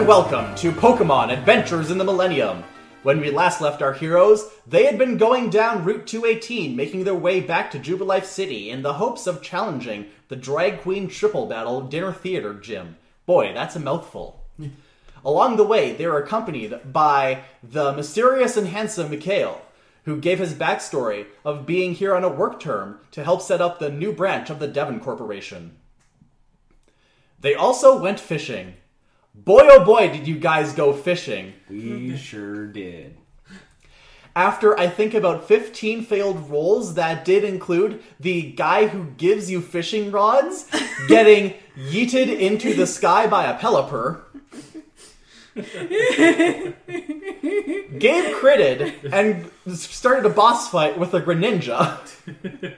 And welcome to Pokemon Adventures in the Millennium. When we last left our heroes, they had been going down Route 218, making their way back to Jubilife City in the hopes of challenging the Drag Queen Triple Battle Dinner Theater Gym. Boy, that's a mouthful. Along the way, they were accompanied by the mysterious and handsome Mikhail, who gave his backstory of being here on a work term to help set up the new branch of the Devon Corporation. They also went fishing. Boy, oh boy, did you guys go fishing. We sure did. After I think about 15 failed rolls that did include the guy who gives you fishing rods getting yeeted into the sky by a Pelipper. Gabe critted and started a boss fight with a Greninja.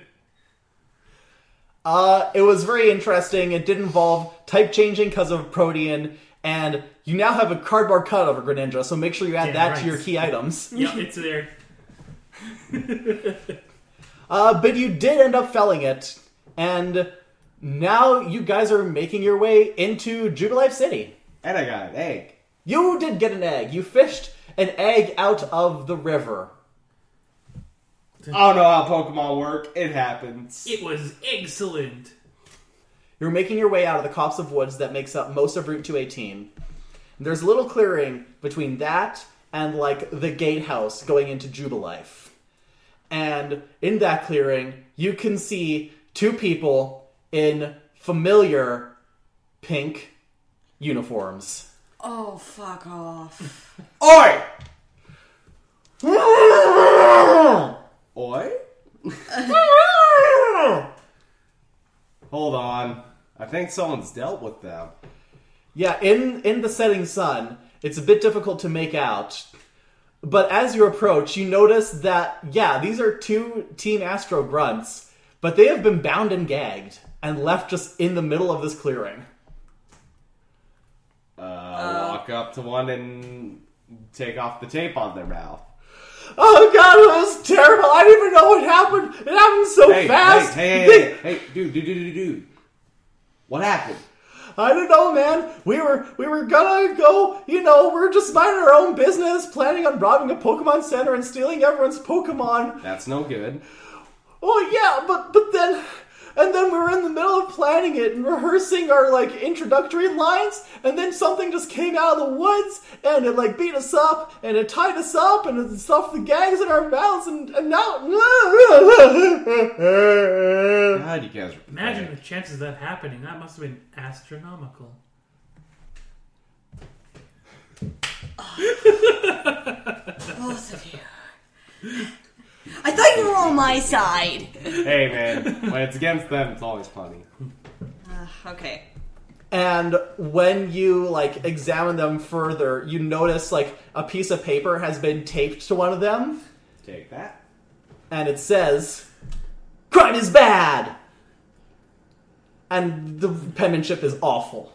Uh, it was very interesting. It did involve type changing because of Protean, and you now have a cardboard cut of a Greninja, so make sure you add Yeah, that right. to your key items. Yep, it's there. Uh, but you did end up felling it, and now you guys are making your way into Jubilife City. And I got an egg. You did get an egg. You fished an egg out of the river. I don't know how Pokemon work. It happens. It was excellent. You're making your way out of the copse of woods that makes up most of Route 218. There's a little clearing between that and like the gatehouse going into Jubilife. And in that clearing, you can see two people in familiar pink uniforms. Oh, fuck off. Oi! Oi? Hold on. I think someone's dealt with them. Yeah, in in the setting sun, it's a bit difficult to make out. But as you approach, you notice that yeah, these are two Team Astro grunts, but they have been bound and gagged and left just in the middle of this clearing. Uh, walk up to one and take off the tape on their mouth. Oh god, it was terrible. I didn't even know what happened. It happened so Hey, fast. hey, hey, hey, hey, hey, dude, dude, dude, dude, dude. What happened? I don't know, man. We were we were gonna go, you know, we are just minding our own business, planning on robbing a Pokemon Center and stealing everyone's Pokemon. That's no good. Oh yeah, but but then and then we were in the middle of planning it and rehearsing our like introductory lines, and then something just came out of the woods and it like beat us up and it tied us up and it stuffed the gags in our mouths and, and now God, you guys are Imagine the chances of that happening. That must have been astronomical. Oh, both of you. I thought you were on my side. Hey, man, when it's against them, it's always funny. Uh, okay. And when you like examine them further, you notice like a piece of paper has been taped to one of them, Take that. and it says, "Crime is bad," and the penmanship is awful.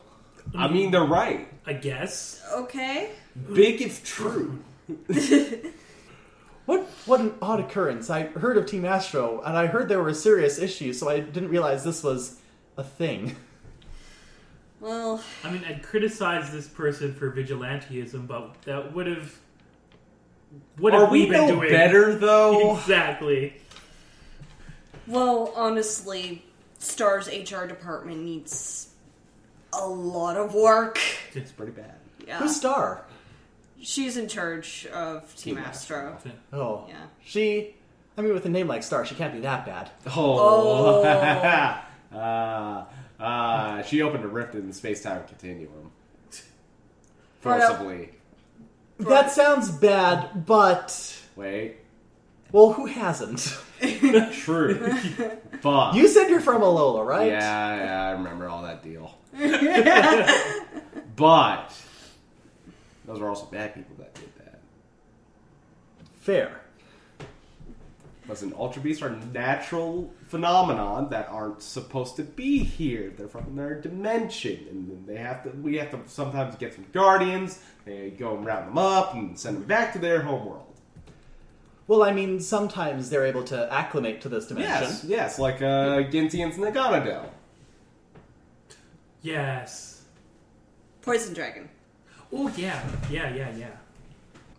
I mean, they're right. I guess. Okay. Big if true. What what an odd occurrence! I heard of Team Astro, and I heard there were serious issues, so I didn't realize this was a thing. Well, I mean, I'd criticize this person for vigilanteism, but that would have. What Are have we we been no doing? better though? Exactly. well, honestly, Star's HR department needs a lot of work. it's pretty bad. Yeah. Who's Star? She's in charge of Team, Team Astro. Oh, Yeah. she. I mean, with a name like Star, she can't be that bad. Oh. uh, uh, she opened a rift in the space time continuum. Right up. Forcibly. That sounds bad, but Wait, well, who hasn't? true, but You said you're from Alola, right? yeah, yeah, I remember all that deal. but those were also bad people that did that. Fair. Listen, Ultra Beasts are natural phenomenon that aren't supposed to be here. They're from their dimension, and they have to. We have to sometimes get some guardians. They go and round them up and send them back to their home world. Well, I mean, sometimes they're able to acclimate to this dimension. Yes, yes, like uh, Ginty and Naganadel. Yes. Poison dragon. Oh yeah, yeah, yeah, yeah.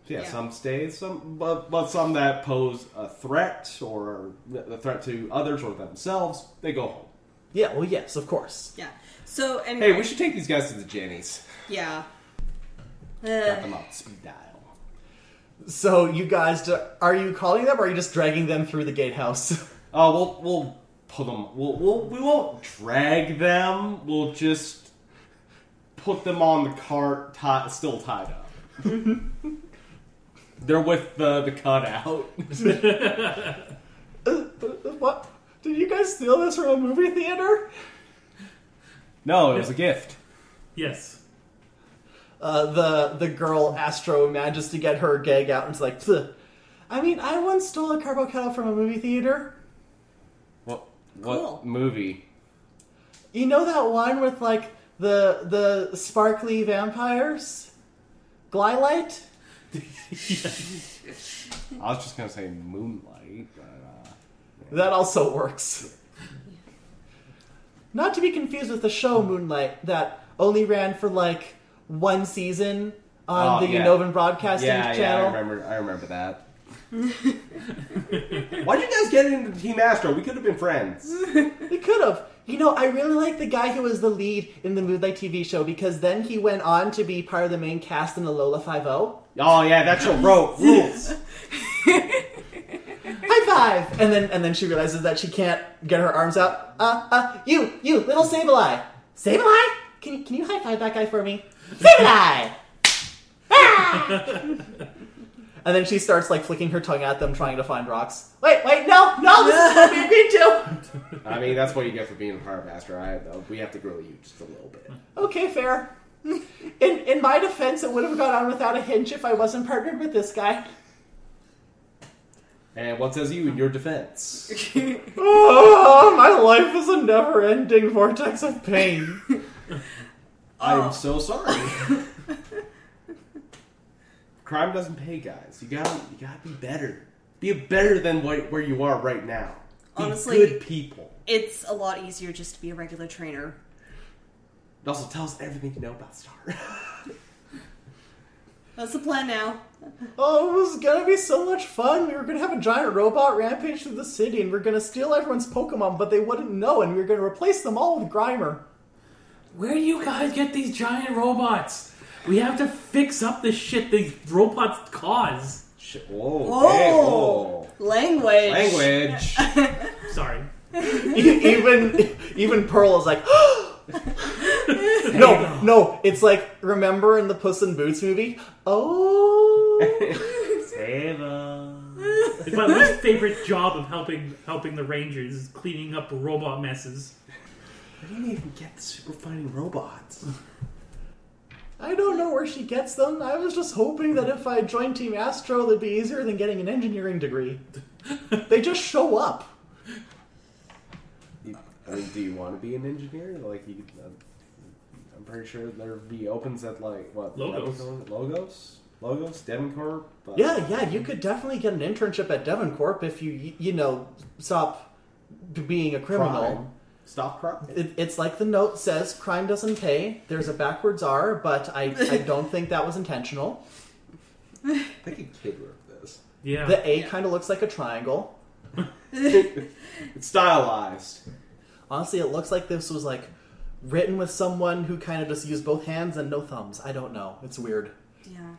Yeah, Yeah. some stay, some but, but some that pose a threat or a threat to others or themselves, they go home. Yeah, well, yes, of course. Yeah. So anyway. Hey, we should take these guys to the Jennies. Yeah. Got Uh, them on speed dial. So, you guys, do- are you calling them or are you just dragging them through the gatehouse? Oh, we'll we'll put them. We'll, we'll we won't drag them. We'll just put them on the cart, ti still tied up. They're with the the cutout. Uh, what? Did you guys steal this from a movie theater? No, it was a gift. Yes. Uh, the the girl Astro manages to get her gag out and is like, "Pfft. I mean, I once stole a carbo kettle from a movie theater. What Cool. what movie? You know that one with like the the sparkly vampires, Glylight? I was just gonna say Moonlight, but uh, That also works. Not to be confused with the show Moonlight that only ran for like one season on Oh, the yeah. Unovan Broadcasting yeah, yeah, I channel. remember. I remember that. Why'd you guys get into Team Astro? We could have been friends. We could have. You know, I really like the guy who was the lead in the Moonlight TV show because then he went on to be part of the main cast in the Alola Five O. Oh yeah, that's your rope rules. High five! And then and then she realizes that she can't get her arms out. Uh, uh, you, you, little Sableye. Sableye? Can you, can you high five that guy for me? Sableye! Ah! and then she starts like flicking her tongue at them, trying to find rocks. Wait, wait, no, no, this is what we agreed to! I mean, that's what you get for being a part of Astro. I, uh, we have to grill you just a little bit. Okay, fair. In in my defense, it would have gone on without a hinge if I wasn't partnered with this guy. And what says you in your defense? Oh, my life is a never-ending vortex of pain. I'm so sorry. Crime doesn't pay, guys. You gotta, you gotta be better. Be better than what, where you are right now. Be Honestly- good people. it's a lot easier just to be a regular trainer. It also tells everything you know about Star. That's the plan now. Oh, it was gonna be so much fun. We were gonna have a giant robot rampage through the city, and we are gonna steal everyone's Pokemon, but they wouldn't know, and we were gonna replace them all with Grimer. Where do you guys get these giant robots? We have to fix up the shit these robots cause. Shit. Whoa. Whoa! Hey, whoa. Language. Language. Sorry. Even even Pearl is like, no, no. It's like remember in the Puss in Boots movie? Oh, It's my least favorite job of helping helping the Rangers is cleaning up robot messes. I didn't even get the super fighting robots. I don't know where she gets them. I was just hoping that if I joined Team Astro, it'd be easier than getting an engineering degree. they just show up. I mean, do you want to be an engineer? Like, you, uh, I'm pretty sure there'd be opens at like what Logos. Logos, Logos, Demoncorp. Uh, Yeah, yeah, you could definitely get an internship at Devoncorp if you, you know, stop being a criminal. crime. Stop crime. It, it's like the note says, crime doesn't pay. There's a backwards R, but I, I don't think that was intentional. I think a kid wrote this. Yeah. The A kind of looks like a triangle. It's stylized. Honestly, it looks like this was like written with someone who kind of just used both hands and no thumbs. I don't know. It's weird. Yeah.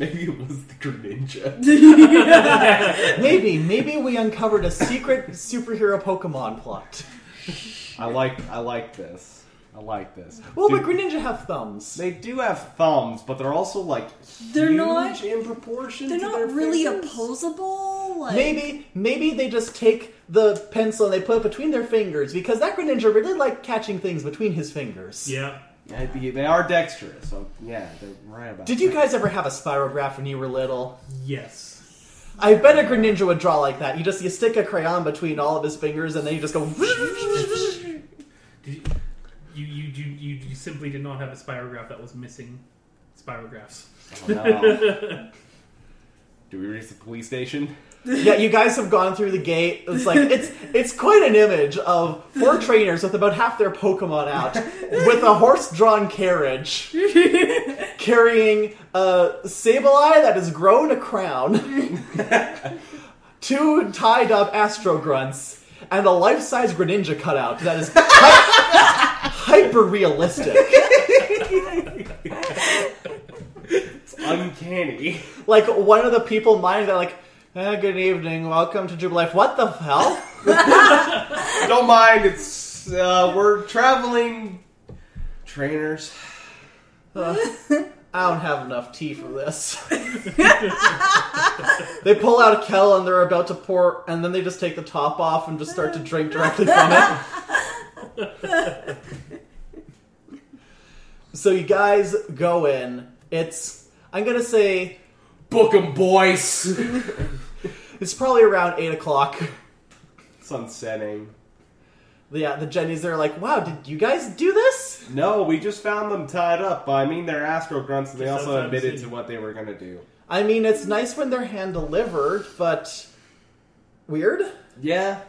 Maybe it was the Greninja. Maybe, maybe we uncovered a secret superhero Pokemon plot. I like I like this. I like this. Well, Do- but Greninja have thumbs. they do have thumbs, but they're also like They're huge not- in proportion. They're to not their really fingers. opposable. Like, Maybe, maybe they just take the pencil and they put it between their fingers because that Greninja really liked catching things between his fingers. Yeah. Yeah, they- they are dexterous, so yeah, they're right about. Did you that. guys ever have a spirograph when you were little? Yes. I bet a Greninja would draw like that. You just you stick a crayon between all of his fingers and then you just go. Did you, you, you, you, you, you simply did not have a spirograph that was missing spirographs. Oh, no. Do we reach the police station? Yeah, you guys have gone through the gate. It's like it's it's quite an image of four trainers with about half their Pokemon out, with a horse-drawn carriage, carrying a Sableye that has grown a crown, two tied-up Astro Grunts, and a life-size Greninja cutout that is hy- hyper-realistic. It's uncanny. Like one of the people minding that like. "Eh, good evening, welcome to Jubilife. What the hell? Don't mind. It's uh, we're traveling trainers. I don't have enough tea for this. they pull out a kettle and they're about to pour, and then they just take the top off and just start to drink directly from it. so you guys go in. It's I'm gonna say Book 'em, boys. It's probably around eight o'clock. Sun setting. Yeah, the Jennies they're like, "Wow, did you guys do this?" No, we just found them tied up. I mean, they're Astro Grunts, and they Just also outside admitted city. to what they were gonna do. I mean, it's nice when they're hand delivered, but weird. Yeah.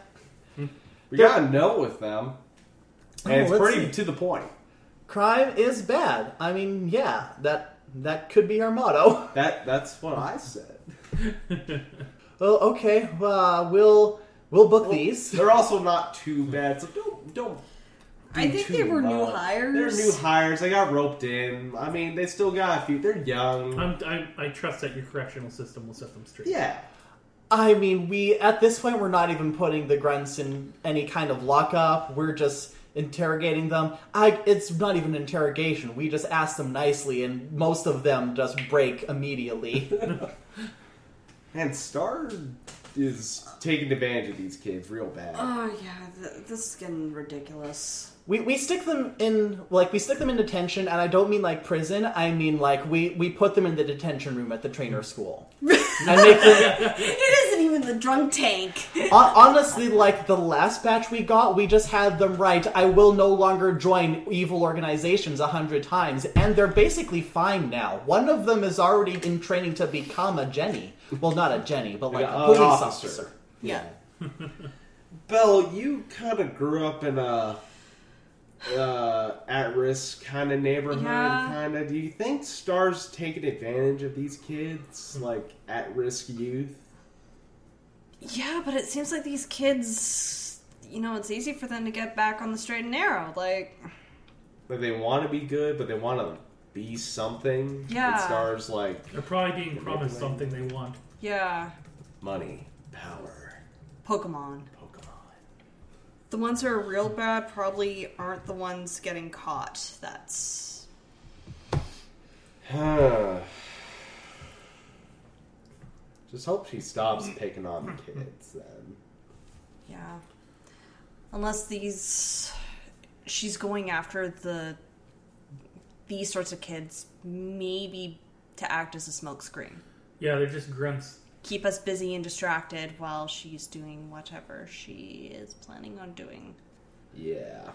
Hmm. We got a note with them. And Oh, it's let's pretty see. to the point. Crime is bad. I mean, yeah, that that could be our motto. That that's what I said. Well, okay, uh, we'll we'll book these. They're also not too bad, so don't don't. do I think too they were new hires. They're new hires. They got roped in. I mean, they still got a few. They're young. I'm, I, I trust that your correctional system will set them straight. yeah. I mean, we at this point we're not even putting the grunts in any kind of lockup. We're just interrogating them. I it's not even interrogation. We just ask them nicely, and most of them just break immediately. And Star is taking advantage of these kids real bad. Oh yeah, th- this is getting ridiculous. We we stick them in like we stick them in detention, and I don't mean like prison. I mean like we we put them in the detention room at the trainer mm. school and make them It isn't even the drunk tank. Honestly, like the last batch we got, we just had them write, I will no longer join evil organizations a hundred times, and they're basically fine now. One of them is already in training to become a Jenny. Well, not a Jenny, but like Yeah, a an police officer. officer. Yeah. Belle, you kind of grew up in a uh, at-risk kind of neighborhood. Yeah. Kind of. Do you think Star's taking advantage of these kids, like at-risk youth? Yeah, but it seems like these kids, you know, it's easy for them to get back on the straight and narrow. Like, Like they want to be good, but they want to be something. Yeah. And Star's like They're probably being promised something they want. yeah, money, power, Pokemon. Pokemon. The ones who are real bad probably aren't the ones getting caught. That's. Just hope she stops picking on the kids then. Yeah. Unless these. She's going after the. These sorts of kids, maybe to act as a smokescreen. Yeah, they're just grunts. Keep us busy and distracted while she's doing whatever she is planning on doing. Yeah.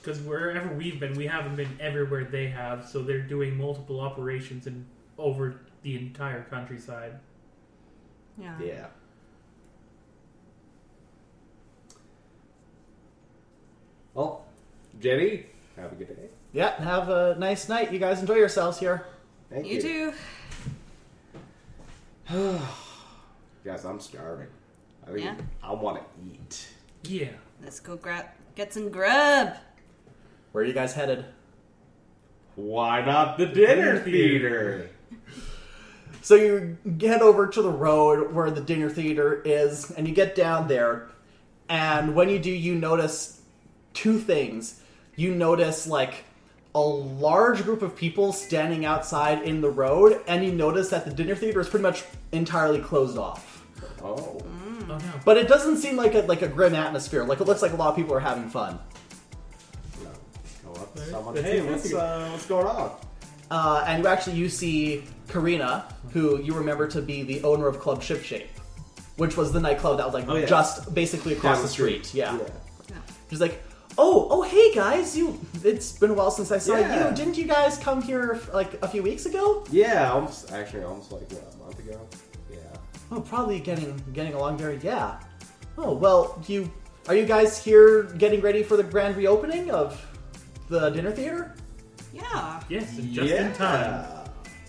Because wherever we've been, we haven't been everywhere they have, so they're doing multiple operations and over the entire countryside. Yeah. Yeah. Well, Jenny, have a good day. Yeah, have a nice night. You guys enjoy yourselves here. Thank You you. do. Guys, I'm starving. I think Yeah? I want to eat. Yeah. Let's go grab get some grub. Where are you guys headed? Why not the dinner Dinner theater. theater? So you get over to the road where the dinner theater is, and you get down there. And when you do, you notice two things. you notice like a large group of people standing outside in the road, and you notice that the dinner theater is pretty much entirely closed off. Oh. Oh no. But it doesn't seem like a like a grim atmosphere. Like it looks like a lot of people are having fun. Go up to Right. Hey, what's uh, what's going on? Uh, and you actually you see Karina, who you remember to be the owner of Club Ship Shape, which was the nightclub that was like Oh, yeah. just basically across Down the street. Yeah. Yeah. She's like, "Oh, oh, hey guys, you. It's been a while since I saw Yeah. you. Didn't you guys come here like a few weeks ago? Yeah, almost actually almost like what, a month ago. Yeah. Oh, probably getting getting along very. Yeah. Oh well, you are you guys here getting ready for the grand reopening of the dinner theater? Yeah. Yes, and just yeah. in time.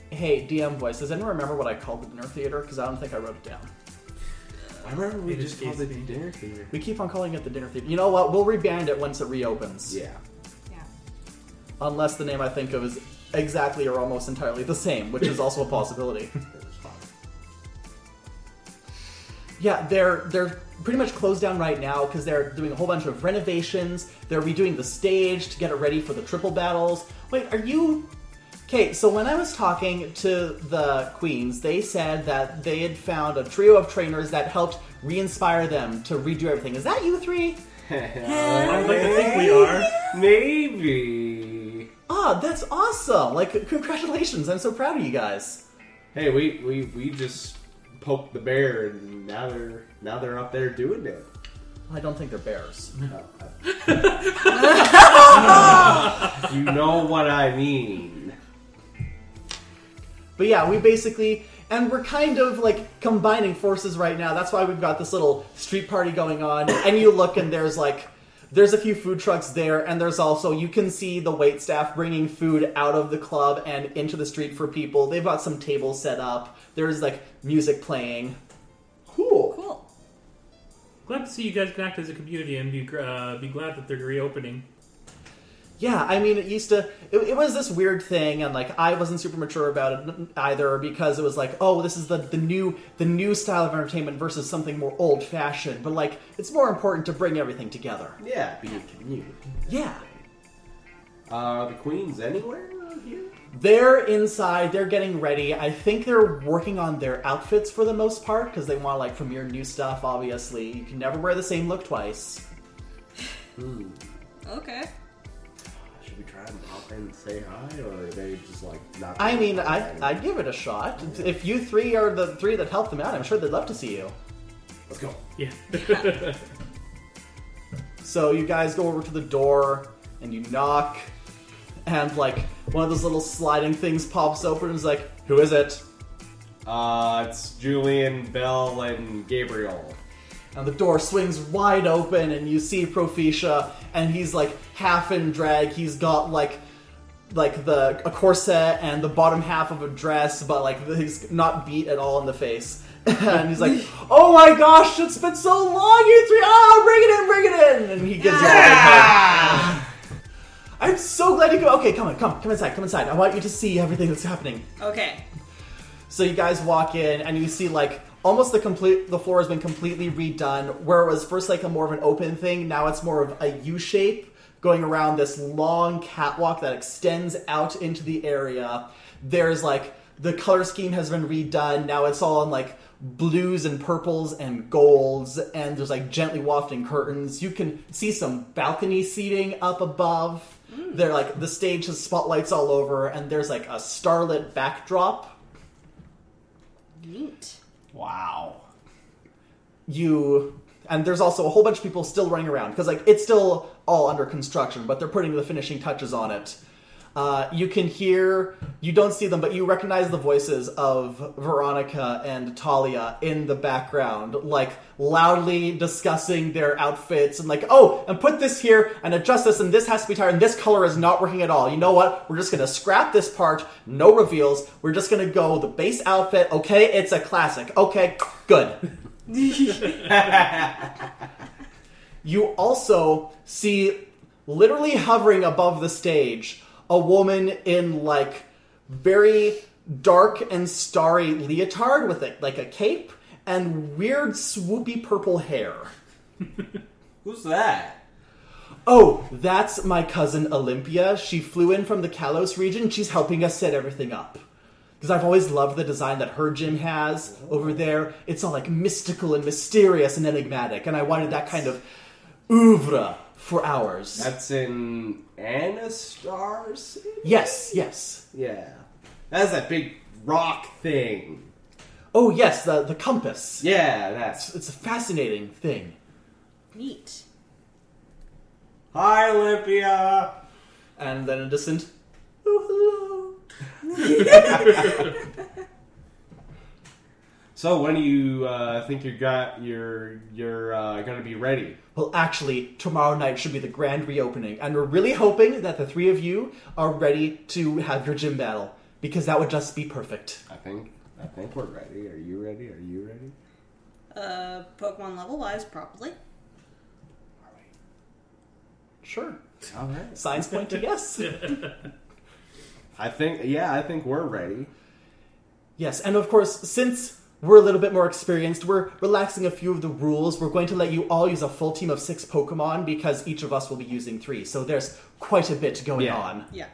Hey, DM voice, does anyone remember what I called the dinner theater? Because I don't think I wrote it down. I remember we It just called it the me. dinner theater. We keep on calling it the dinner theater. You know what? We'll rebrand it once it reopens. Yeah. Yeah. Unless the name I think of is exactly or almost entirely the same, which is also a possibility. It was fine. Yeah, they're they're pretty much closed down right now because they're doing a whole bunch of renovations. They're redoing the stage to get it ready for the triple battles. Wait, are you? Okay, so when I was talking to the queens, they said that they had found a trio of trainers that helped re-inspire them to redo everything. Is that you three? I'd like to think we are. Maybe. Ah, that's awesome! Like, congratulations! I'm so proud of you guys. Hey, we, we we just poked the bear, and now they're now they're up there doing it. I don't think they're bears. you know what I mean. But yeah, we basically and we're kind of like combining forces right now. That's why we've got this little street party going on. And you look and there's like there's a few food trucks there and there's also you can see the wait staff bringing food out of the club and into the street for people. They've got some tables set up. There's like music playing. Cool. Cool. Glad to see you guys can act as a community and be uh, be glad that they're reopening. Yeah, I mean, it used to. It, it was this weird thing, and like I wasn't super mature about it either because it was like, oh, this is the the new the new style of entertainment versus something more old fashioned. But like, it's more important to bring everything together. Yeah, be a community. Yeah, Uh, the queens anywhere here? they're inside. They're getting ready. I think they're working on their outfits for the most part because they want to like premiere new stuff. Obviously, you can never wear the same look twice. Okay. Should we try and pop in and say hi, or are they just like not? I mean, I I'd give it a shot. If you three are the three that helped them out, I'm sure they'd love to see you. Let's go. Yeah. So you guys go over to the door and you knock, and like one of those little sliding things pops open and is like, "Who is it?" Uh, it's Julian, Bell, and Gabriel. And the door swings wide open, and you see Proficia, and he's like half in drag. He's got like like the a corset and the bottom half of a dress, but like he's not beat at all in the face. and he's like, "Oh my gosh, it's been so long, you three! Oh, bring it in, bring it in!" And he gives you all a hug. I'm so glad you come. Okay, come on, come, come inside, come inside. I want you to see everything that's happening. Okay. So you guys walk in and you see like almost the complete the floor has been completely redone. Where it was first like a more of an open thing, now it's more of a U shape going around this long catwalk that extends out into the area. There's like the color scheme has been redone. Now it's all in like blues and purples and golds and there's like gently wafting curtains. You can see some balcony seating up above. Hmm. They're like the stage has spotlights all over and there's like a starlit backdrop Neat. Wow. you and there's also a whole bunch of people still running around because like it's still all under construction but they're putting the finishing touches on it. Uh, you can hear you don't see them but you recognize the voices of veronica and talia in the background like loudly discussing their outfits and like oh and put this here and adjust this and this has to be tighter and this color is not working at all. You know what? We're just gonna scrap this part no reveals. We're just gonna go the base outfit. Okay it's a classic. Okay good you also see literally hovering above the stage a woman in like very dark and starry leotard with it like a cape and weird swoopy purple hair Who's that? Oh, that's my cousin Olympia. She flew in from the Kalos region. She's helping us set everything up. Because I've always loved the design that her gym has over there. It's all like mystical and mysterious and enigmatic, and I wanted that kind of oeuvre for hours. That's in Anistar City? yes, yes. Yeah. That's that big rock thing. Oh, yes, the, the compass. Yeah, that's. It's a fascinating thing. Neat. Hi, Olympia! And then a distant, oh, So when do you uh, think you got you're you're uh, gonna be ready? Well, actually, tomorrow night should be the grand reopening, and we're really hoping that the three of you are ready to have your gym battle because that would just be perfect. I think I think we're ready. Are you ready? Are you ready? Uh, Pokemon level wise, probably. Sure. All right. Signs point to yes. I think yeah, I think we're ready. yes, and of course, since we're a little bit more experienced, we're relaxing a few of the rules. We're going to let you all use a full team of six Pokemon because each of us will be using three. So there's quite a bit going Yeah. on. Yeah.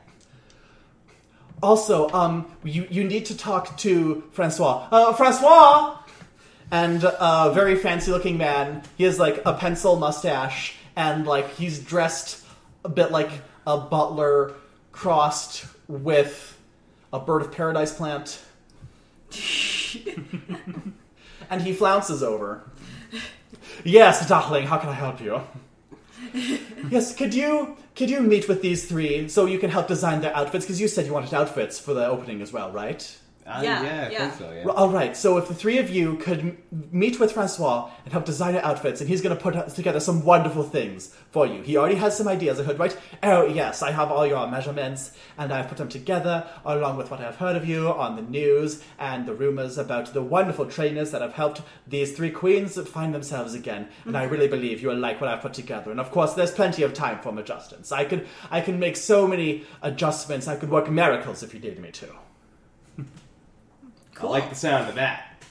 Also, um, you you need to talk to Francois. Uh, Francois, and a very fancy looking man. He has like a pencil mustache, and like he's dressed a bit like a butler, crossed with a bird of paradise plant. and he flounces over. Yes, darling. How can I help you? yes, could you could you meet with these three so you can help design their outfits? Because you said you wanted outfits for the opening as well, right? Uh, Yeah, yeah, I yeah. think so. Yeah. All right. So if the three of you could m- meet with Francois and help design your outfits, and he's going to put together some wonderful things for you. He already has some ideas. I heard, right? Oh yes, I have all your measurements, and I've put them together along with what I've heard of you on the news and the rumors about the wonderful trainers that have helped these three queens find themselves again. And I really believe you will like what I've put together. And of course, there's plenty of time for adjustments. I could, I can make so many adjustments. I could work miracles if you needed me to. I like the sound of that.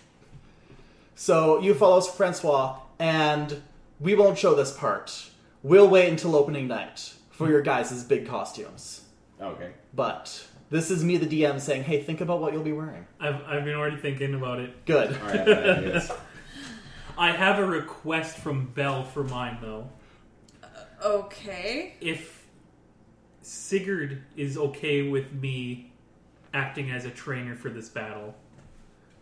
So you follow Francois, and we won't show this part. We'll wait until opening night for your guys' big costumes. Okay. But this is me, the DM, saying, "Hey, think about what you'll be wearing." I've, I've been already thinking about it. Good. All right. that is. I have a request from Belle for mine though. Uh, okay. If Sigurd is okay with me acting as a trainer for this battle,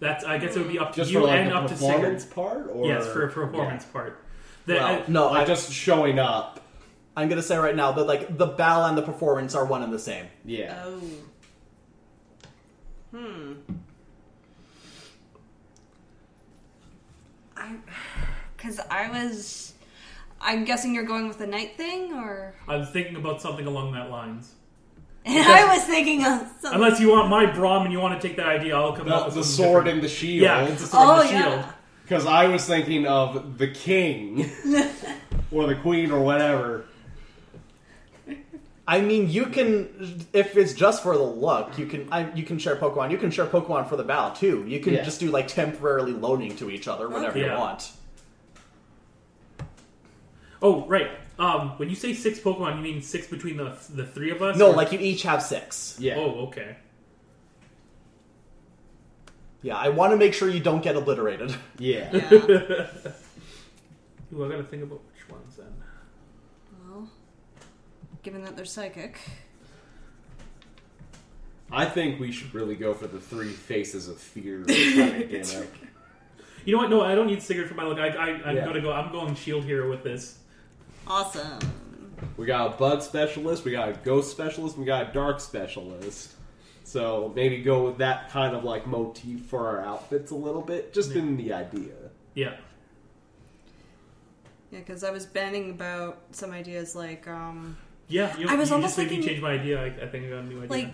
that's I guess it would be up to Just you for like and the up to Sigurd. performance part, or Yes, for a performance part. The- Well, I- no, like I, just showing up. I'm gonna say right now that like the battle and the performance are one and the same. Yeah. Oh. Hmm. I, because I was, I'm guessing you're going with the knight thing, or I'm thinking about something along that lines. And I was thinking of something. Unless you want my Braum and you want to take that idea, I'll come up with the something sword different. and the shield. yeah, it's a sword oh and the shield. yeah. Because I was thinking of the king or the queen or whatever. I mean, you can if it's just for the look, you can I, you can share Pokemon. You can share Pokemon for the battle too. You can Yeah. just do like temporarily loaning to each other whenever you Yeah. want. Oh, right. Um, when you say six Pokemon, you mean six between the the three of us? No, or- like you each have six. Yeah. Oh, okay. Yeah, I want to make sure you don't get obliterated. Yeah. Yeah. Ooh, I gotta think about which ones then. well, given that they're psychic, I think we should really go for the three faces of fear kind of gimmick. You know what? No, I don't need Sigurd for my look. I, I, I'm Yeah. gonna go. I'm going Shield Hero with this. Awesome. We got a bug specialist, we got a ghost specialist, we got a dark specialist. So maybe go with that kind of like motif for our outfits a little bit, just in the idea. Yeah. Yeah, because I was banning about some ideas like, um, Yeah. You, I was you almost just made thinking- change my idea. I, I think I got a new idea. like,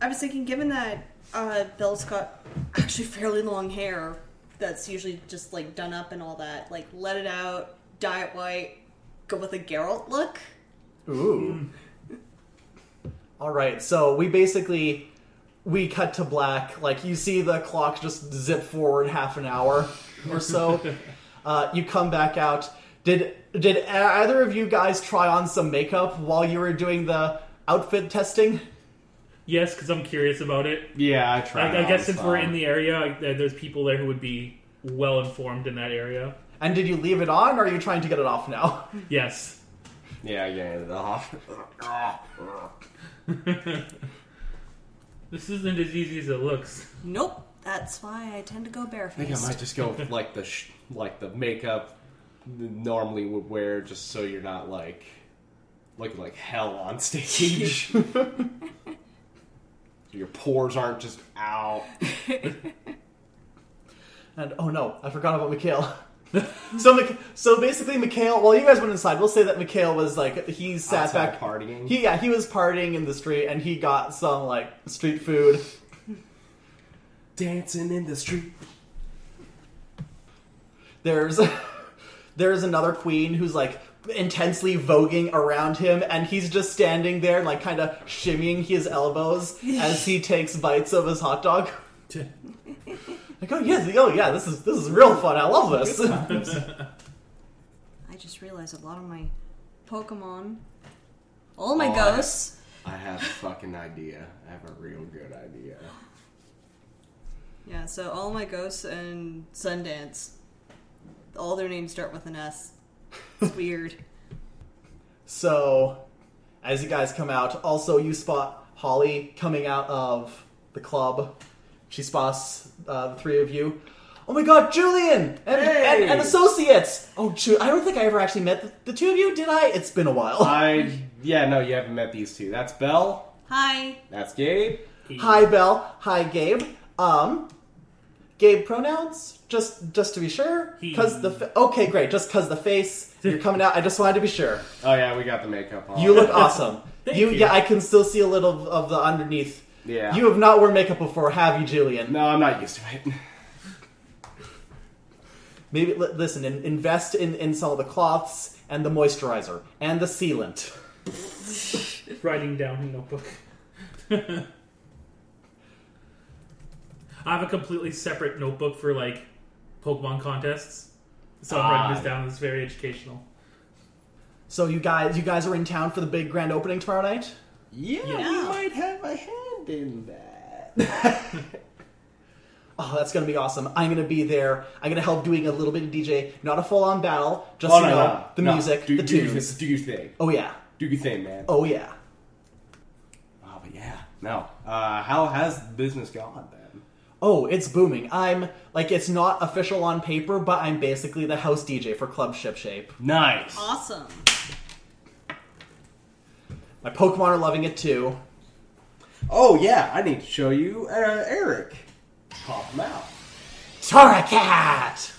I was thinking, given that uh, Bill's got actually fairly long hair, that's usually just like done up and all that. Like, let it out, dye it white, go with a Geralt look. Ooh. All right, so we basically we cut to black. Like you see the clock just zip forward half an hour or so. uh, you come back out. Did did either of you guys try on some makeup while you were doing the outfit testing? Yes, because I'm curious about it. Yeah, I tried. I, I guess since we're in the area, I- there's people there who would be well informed in that area. And did you leave it on, or are you trying to get it off now? Yes. Yeah, I get it off. This isn't as easy as it looks. Nope. That's why I tend to go I think I barefaced. might just go with like the sh- like the makeup normally would wear, just so you're not like looking like hell on stage. Your pores aren't just out. And oh no, I forgot about Mikhail. so, so basically, Mikhail. While you guys went inside, we'll say that Mikhail was like he sat Outside back partying. He yeah, he was partying in the street, and he got some like street food. Dancing in the street. There's there's another queen who's like intensely voguing around him, and he's just standing there, like kind of shimmying his elbows as he takes bites of his hot dog. Like, oh yes, oh yeah, this is this is real fun. I love this. I just realized a lot of my Pokemon, all my Oh, I- ghosts. I have a fucking idea. I have a real good idea. Yeah, so all my ghosts and Sundance, all their names start with an S. It's weird. So, as you guys come out, also you spot Holly coming out of the club. She spots uh, the three of you. Oh my god, Julian and, Hey! and, and associates. Oh, Ju- I don't think I ever actually met the, the two of you. Did I? It's been a while. I yeah no, you haven't met these two. That's Belle. Hi. That's Gabe. Hi, Belle. Hi, Gabe. Um, Gabe pronouns. Just just to be sure, He. because the fa- okay, great. Just because the face you're coming out. I just wanted to be sure. Oh yeah, we got the makeup on. You look awesome. Thank you, you. yeah, I can still see a little of, of the underneath. Yeah. You have not worn makeup before, have you, Jillian? No, I'm not used to it. Maybe li- listen. In, invest in, in some of the cloths and the moisturizer and the sealant. Writing down a notebook. I have a completely separate notebook for like Pokemon contests. So I'm writing this Ah. down. It's very educational. So you guys, you guys are in town for the big grand opening tomorrow night. Yeah, Yeah. we might have a hand in that. Oh, that's gonna be awesome. I'm gonna be there. I'm gonna help doing a little bit of DJ, not a full on battle, just oh you no, know no, the no. music, do, the do, tunes. Do your thing. Oh yeah, Do your thing, man. oh yeah. Oh, but yeah. No. Uh, how has business gone then? Oh, it's booming. I'm like it's not official on paper, but I'm basically the house DJ for Club Ship Shape. Nice. Awesome. My Pokemon are loving it too. Oh yeah, I need to show you uh, Eric. Pop him out. Torracat!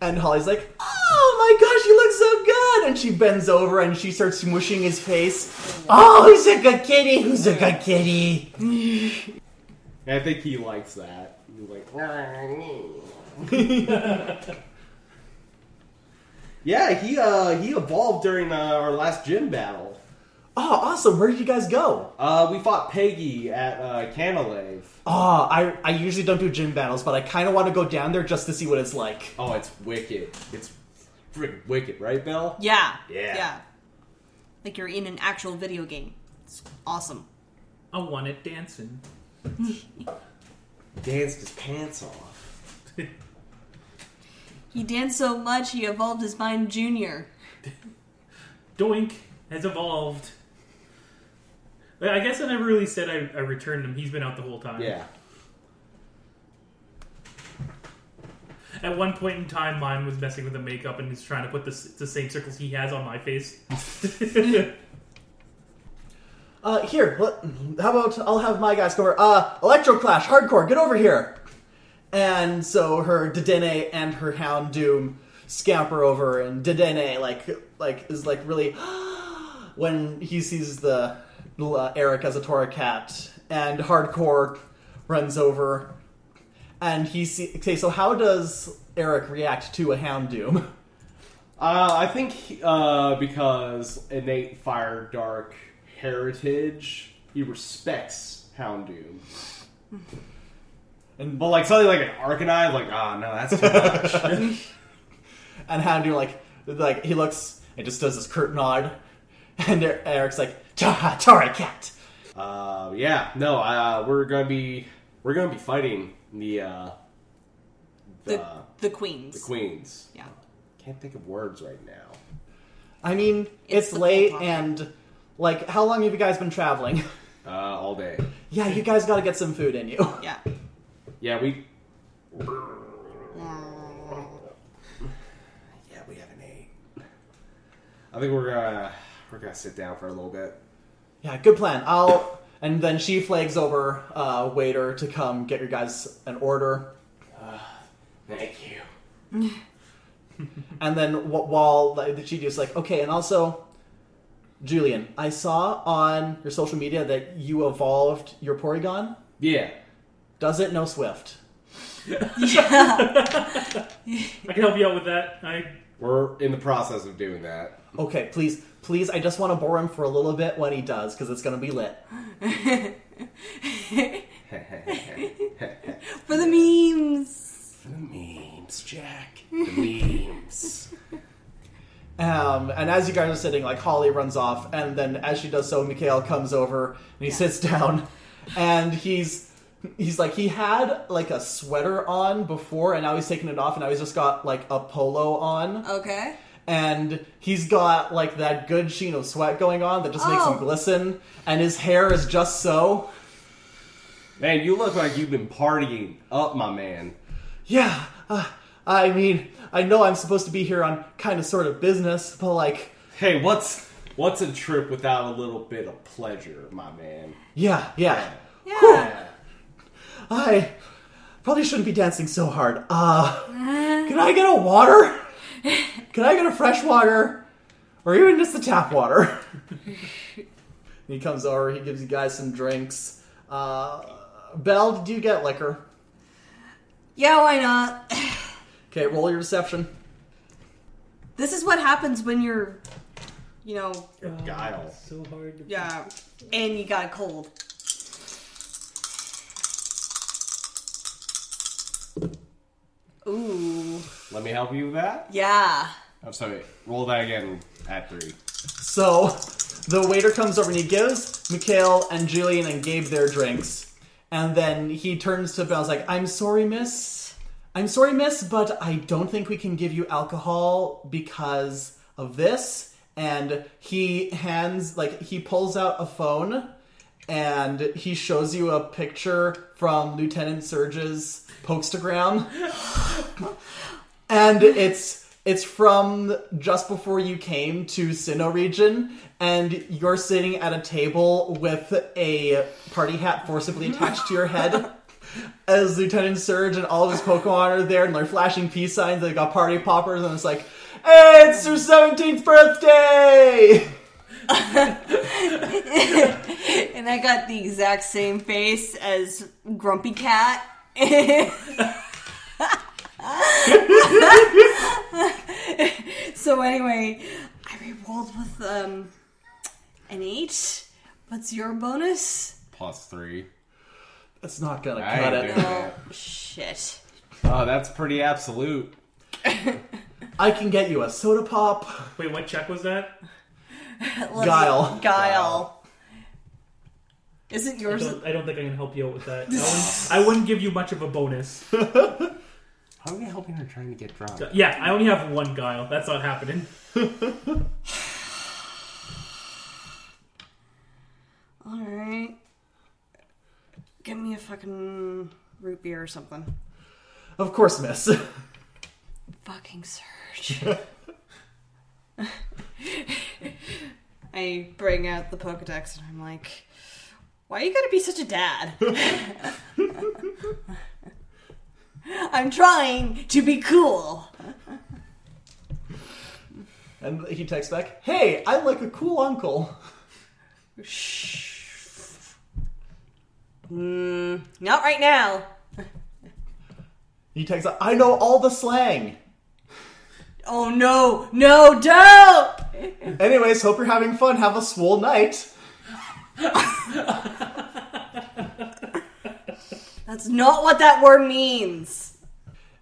And Holly's like, oh my gosh, you look so good! And she bends over and she starts smushing his face. Oh, he's a good kitty? Who's a good kitty? I think he likes that. He's like, yeah, he uh he evolved during uh, our last gym battle. Oh, awesome. Where did you guys go? Uh, we fought Peggy at uh, Canalave. Oh, I, I usually don't do gym battles, but I kind of want to go down there just to see what it's like. Oh, it's wicked. It's freaking wicked, right, Belle? Yeah. Yeah. Yeah. Like you're in an actual video game. It's awesome. I want it dancing. Danced his pants off. He danced so much he evolved his mind junior. Doink has evolved. I guess I never really said I, I returned him. He's been out the whole time. Yeah. At one point in time, mine was messing with the makeup and he's trying to put the, the same circles he has on my face. Uh, here, let, how about I'll have my guys over. Uh, Electro Clash, Hardcore, get over here! And so her Dedenne and her Houndoom scamper over, and Dedenne, like, like is like really when he sees the uh, Eric as a Torracat, and Hardcore runs over, and he see. Okay, so how does Eric react to a Houndoom? Uh, I think he- uh, because innate fire dark heritage, he respects Houndoom. And But like something like an Arcanine, like, ah, no, that's too much. and Houndoom like like he looks and just does this curt nod, and Er- Eric's like, "Tara, Tara, cat." Uh, yeah, no, uh, we're gonna be we're gonna be fighting the uh, the, The the queens. the queens. Yeah. Can't think of words right now. I mean, It's it's, late and like, how long have you guys been traveling? Uh, all day. yeah, you guys got to get some food in you. Yeah. Yeah, we. Yeah, we haven't ate. I think we're gonna we're gonna sit down for a little bit. Yeah, good plan. I'll and then she flags over uh, waiter to come get your guys an order. Thank you. And then wh- while like, she just like, okay, and also, Julian, I saw on your social media that you evolved your Porygon. Yeah. Does it know Swift? Yeah. I can help you out with that. I We're in the process of doing that. Okay, please, please, I just want to bore him for a little bit when he does, because it's gonna be lit. For the memes. For the memes, Jack. The memes. Um, and as you guys are sitting, like Holly runs off, and then as she does so, Mikhail comes over and he sits down, and he's he's like he had like a sweater on before, and now he's taking it off, and now he's just got like a polo on, Okay. And he's got like that good sheen of sweat going on that just makes Oh. him glisten, and his hair is just so. Man, you look like you've been partying up, my man. Yeah, uh, I mean, I know I'm supposed to be here on kind of sort of business, but like, Hey, what's what's a trip without a little bit of pleasure, my man? yeah, yeah. Yeah. I probably shouldn't be dancing so hard. Uh, can I get a water? Can I get a fresh water? Or even just the tap water? he comes over, he gives you guys some drinks. Uh, Belle, did you get liquor? Yeah, why not? Okay, roll your deception. This is what happens when you're, you know, Guile. so hard. To yeah, and you got a cold. Ooh. Let me help you with that. Yeah. I'm sorry. Roll that again at three. So, the waiter comes over and he gives Mikhail and Julian and Gabe their drinks. And then he turns to Belle's like, I'm sorry, miss. I'm sorry, miss, but I don't think we can give you alcohol because of this. And he hands, like, he pulls out a phone and he shows you a picture from Lieutenant Surge's Pokestagram. and it's it's from just before you came to Sinnoh region, and you're sitting at a table with a party hat forcibly attached to your head. As Lieutenant Surge and all of his Pokemon are there, and they're flashing peace signs. They got party poppers, and it's like, "Hey, it's your seventeenth birthday!" And I got the exact same face as Grumpy Cat. so anyway, I re-rolled with um an eight. What's your bonus? Plus three. That's not gonna I cut ain't it. doing Oh shit. Oh, that's pretty absolute. I can get you a soda pop. Wait, what check was that? Let's- Guile. Guile. Isn't I yours? don't, I don't think I can help you out with that. I wouldn't, I wouldn't give you much of a bonus. How are we helping her trying to get drunk? Yeah, I only have one guile. That's not happening. All right. Give me a fucking root beer or something. Of course, miss. Fucking Surge. I bring out the Pokedex and I'm like, why are you gotta be such a dad? I'm trying to be cool. and he texts back, "Hey, I'm like a cool uncle." Mm, not right now. He texts, "I know all the slang." Oh no, no, don't! Anyways, hope you're having fun. Have a swole night. That's not what that word means.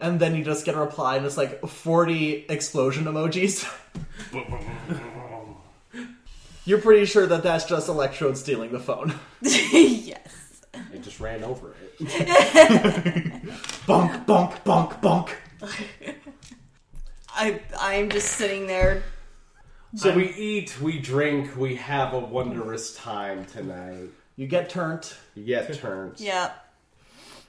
and then you just get a reply, and it's like 40 explosion emojis. You're pretty sure that that's just Electrode stealing the phone. yes. It just ran over it. Bonk, bonk, bonk, bonk. I I'm just sitting there. So we eat, we drink, we have a wondrous time tonight. You get turned. You get turned. Yeah.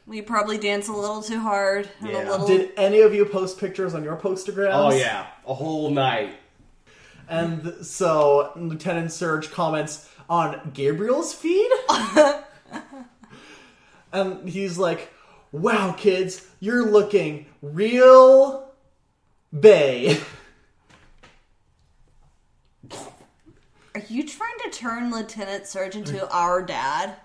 We probably dance a little too hard. And Yeah. a little. Did any of you post pictures on your postergrams? Oh yeah, a whole night. And so Lieutenant Surge comments on Gabriel's feed. and he's like, wow, kids, you're looking real bay. Are you trying to turn Lieutenant Surge into our dad?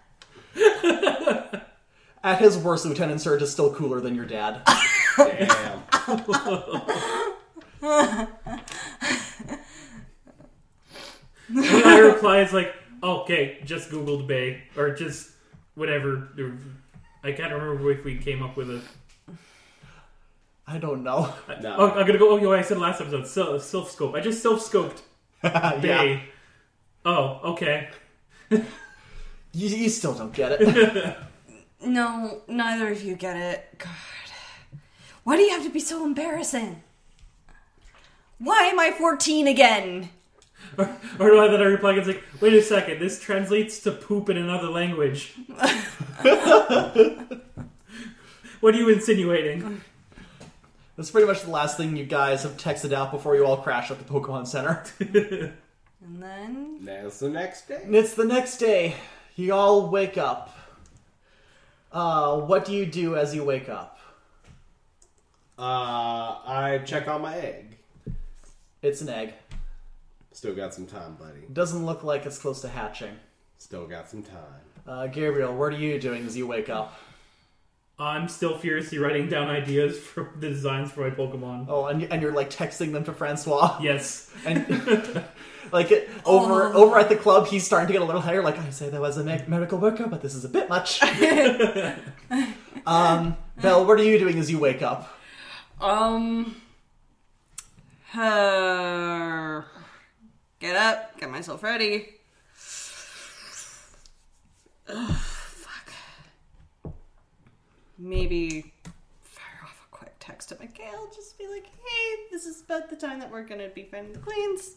At his worst, Lieutenant Surge is still cooler than your dad. Damn. And I reply is like, okay, just googled Bay or just whatever. I can't remember if we came up with a. I don't know. No. Oh, I'm gonna go. Oh, yo, I said last episode self scope. I just self scoped yeah. Bay. Oh, okay. You, you still don't get it. No, neither of you get it. God. Why do you have to be so embarrassing? Why am I 14 again? Or, or do I that I reply it's like, wait a second, this translates to poop in another language. what are you insinuating? Um, That's pretty much the last thing you guys have texted out before you all crash at the Pokemon Center. And then. That's the next day. And it's the next day. You all wake up. Uh, what do you do as you wake up? Uh, I check on my egg. It's an egg. Still got some time, buddy. Doesn't look like it's close to hatching. Still got some time. Uh, Gabriel, what are you doing as you wake up? I'm still furiously writing down ideas for the designs for my Pokemon. Oh, and, you- and you're like texting them to Francois. Yes. And like it, over over at the club, he's starting to get a little higher. Like I say, that was a me- miracle worker, but this is a bit much. um, Belle, what are you doing as you wake up? Um. Uh, get up, get myself ready. Ugh, fuck. Maybe fire off a quick text to Mikhail. Just be like, hey, this is about the time that we're gonna be finding the queens.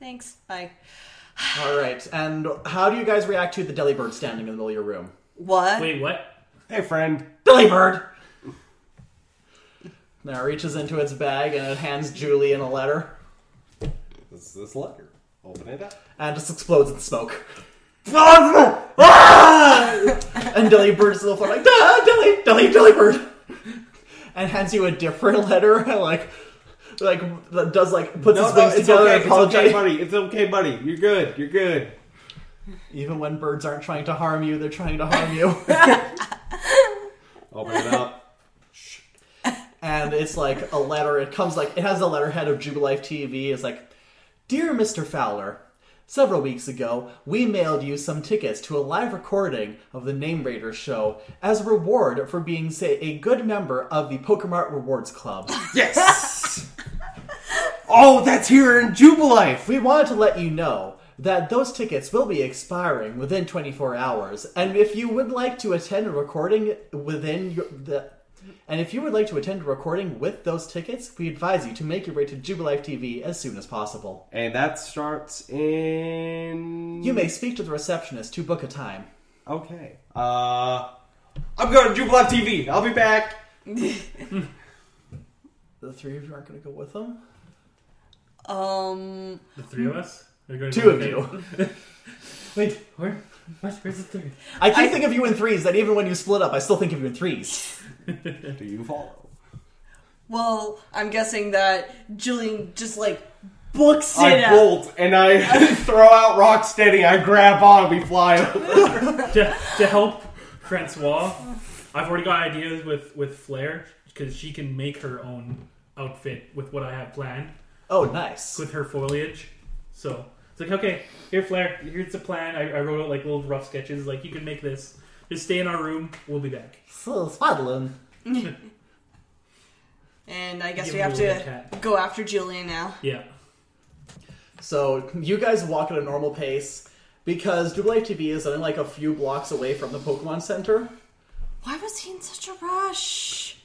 Thanks. Bye. All right, and how do you guys react to the Delibird standing in the middle of your room? What? Wait, what? Hey, friend. Delibird. Now it reaches into its bag and it hands Julian a letter This is this letter. Open it up. and just explodes in smoke. and Delibird is still floating like, ah, Dilly, Dilly, Delibird. And hands you a different letter and like, like does like puts No, his no, wings it's together okay, and it's okay, buddy. It's okay, buddy. You're good. You're good. Even when birds aren't trying to harm you, they're trying to harm you. Open it up. and it's like a letter. It comes like it has a letterhead of Jubilife TV. It's like, dear Mr. Fowler, several weeks ago we mailed you some tickets to a live recording of the Name Raters show as a reward for being, say, a good member of the Pokemart Rewards Club. Yes. oh, that's here in Jubilife. we wanted to let you know that those tickets will be expiring within 24 hours, and if you would like to attend a recording within your, the and if you would like to attend a recording with those tickets, we advise you to make your way to Jubilife TV as soon as possible. And that starts in. You may speak to the receptionist to book a time. Okay. Uh, I'm going to Jubilife TV. I'll be back. The three of you aren't going to go with them? Um. The three of us? Are going Two of you. Wait, where? What? Where's the third? I keep thinking of you in threes, that even when you split up, I still think of you in threes. Do you follow? Well, I'm guessing that Julian just like books it I out. bolt and I throw out rock Rocksteady. I grab on. We fly over. to, to help Francois, I've already got ideas with with Flair because she can make her own outfit with what I have planned Oh, nice. with her foliage. So it's like, okay, here, Flair, here's the plan. I, I wrote out like little rough sketches. Like, you can make this. Just stay in our room. We'll be back. So, Swadloon. And I guess Give we have Julian a to cat. go after Julian now. Yeah. So you guys walk at a normal pace because Jubilife TV is only like a few blocks away from the Pokemon Center. Why was he in such a rush?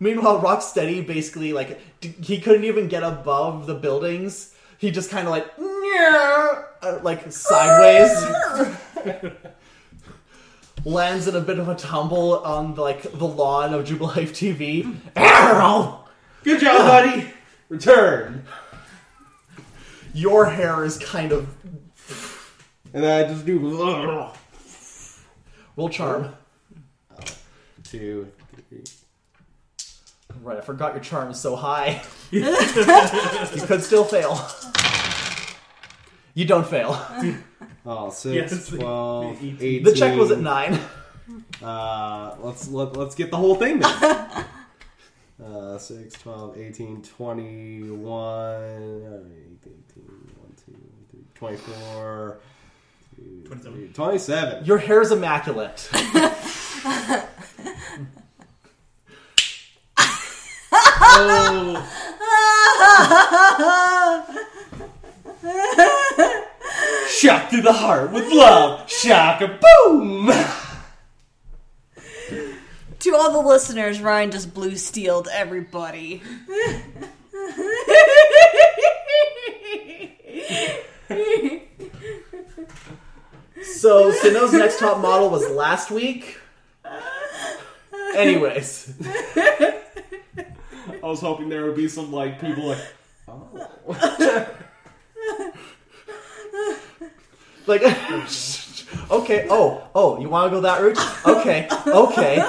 Meanwhile, Rocksteady basically like d- he couldn't even get above the buildings. He just kind of like mm, uh, like sideways lands in a bit of a tumble on like the lawn of Jubilife TV. Arrow! Good job, buddy. Return. Your hair is kind of And then I just do will charm. two, three. Right, I forgot your charm is so high. you could still fail. You don't fail. Oh, six, Yes, the- 12, the 18. The check was at nine. Uh, let's let, let's get the whole thing then. uh, 6, 12, 18, 21, uh, 18, 1, 2, 3, 24, 2, 27. 3, 27. Your hair is immaculate. Oh, Shot through the heart with love. Shaka boom. To all the listeners, Ryan just blue steeled everybody. So Sinnoh's next top model was last week. Anyways, I was hoping there would be some like people like, oh, like, okay, oh, oh, you want to go that route? Okay, okay.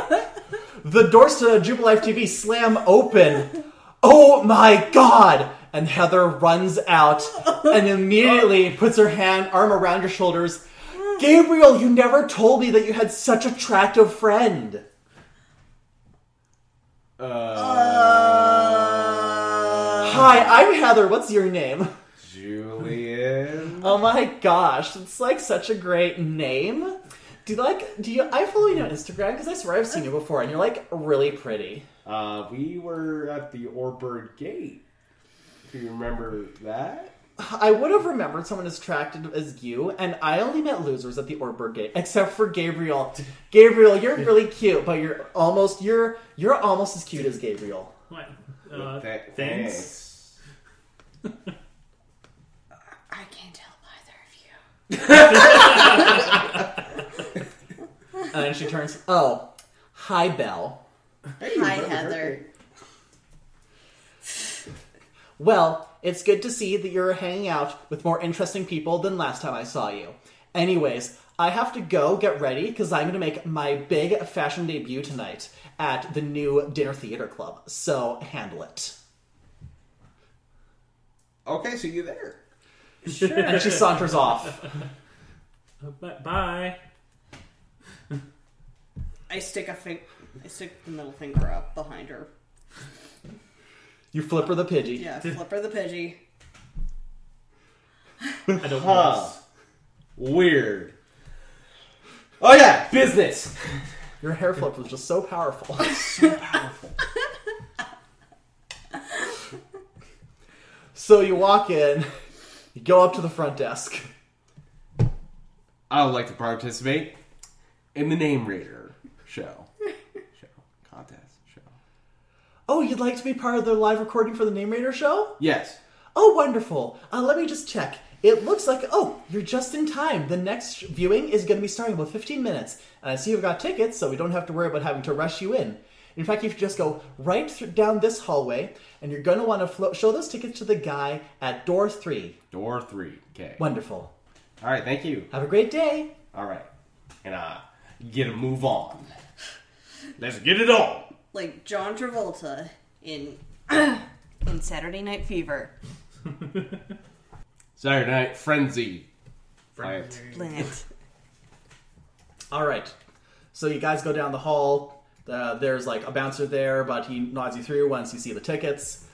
The doors to Jubilife TV slam open. Oh my god! And Heather runs out and immediately puts her hand, arm around your shoulders. Gabriel, you never told me that you had such a attractive friend. uh, Hi, I'm Heather. What's your name? Julian. Oh my gosh, it's like such a great name. Do you like? Do you? I follow you on Instagram because I swear I've seen you before, and you're like really pretty. Uh, we were at the Oreburgh Gate. Do you remember that? I would have remembered someone as attractive as you, and I only met losers at the Oreburgh Gate, except for Gabriel. Gabriel, you're really cute, but you're almost you're you're almost as cute as Gabriel. what? Uh, Th- thanks. I can't tell either of you. And then she turns. Oh, hi, Belle. Hey, Hi, Heather. Well, it's good to see that you're hanging out with more interesting people than last time I saw you. Anyways, I have to go get ready because I'm going to make my big fashion debut tonight at the new Dinner Theater Club. So handle it. Okay, see you there. Sure. And she saunters off. Uh, bu- Bye. I stick a fing- I stick the middle finger up behind her. You flip her the Pidgey. Yeah, flip her the Pidgey. I don't Huh. know. Weird. Oh yeah, business. Your hair flip was just so powerful. so powerful. so you walk in, you go up to the front desk. I would like to participate in the Name Rater show. show. Contest. Show. Oh, you'd like to be part of the live recording for the Name Rater show? Yes. Oh, wonderful. Uh, let me just check. It looks like, oh, you're just in time. The next viewing is going to be starting in about 15 minutes. And I see you've got tickets, so we don't have to worry about having to rush you in. In fact, if you just go right th- down this hallway, and you're going to want to flo- show those tickets to the guy at door three. Door three. Okay. Wonderful. All right. Thank you. Have a great day. All right. And uh, get a move on. Let's get it on. Like John Travolta in in Saturday Night Fever. Saturday Night Frenzy. Right. Brilliant. All right. So you guys go down the hall. Uh, there's like a bouncer there, but he nods you through once you see the tickets.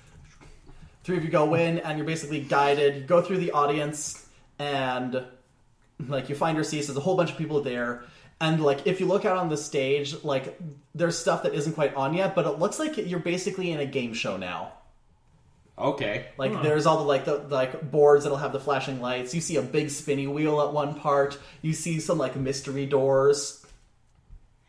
Three of you go in, and you're basically guided. You go through the audience, and like you find your seats. There's a whole bunch of people there, And like if you look out on the stage, like there's stuff that isn't quite on yet, but it looks like you're basically in a game show now. Okay. Like Huh. there's all the like the the, like boards that'll have the flashing lights. You see a big spinny wheel at one part. You see some like mystery doors.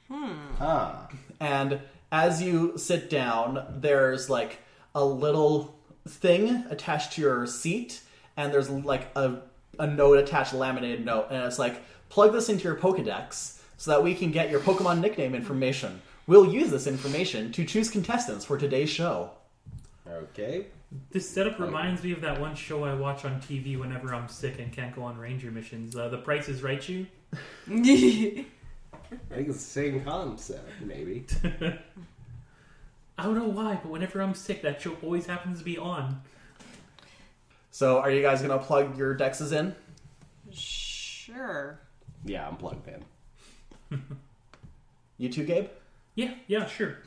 Hmm. Huh. And as you sit down, there's like a little thing attached to your seat, and there's like a, a note attached, a laminated note, and it's like, plug this into your Pokedex so that we can get your Pokemon nickname information. We'll use this information to choose contestants for today's show. Okay. This setup reminds me of that one show I watch on TV whenever I'm sick and can't go on ranger missions. Uh, the Price is Right You. I think it's the same concept, maybe. I don't know why, but whenever I'm sick, that show always happens to be on. So, are you guys gonna plug your dexes in? sure. Yeah, I'm plugged in. You too, Gabe? Yeah, yeah, sure.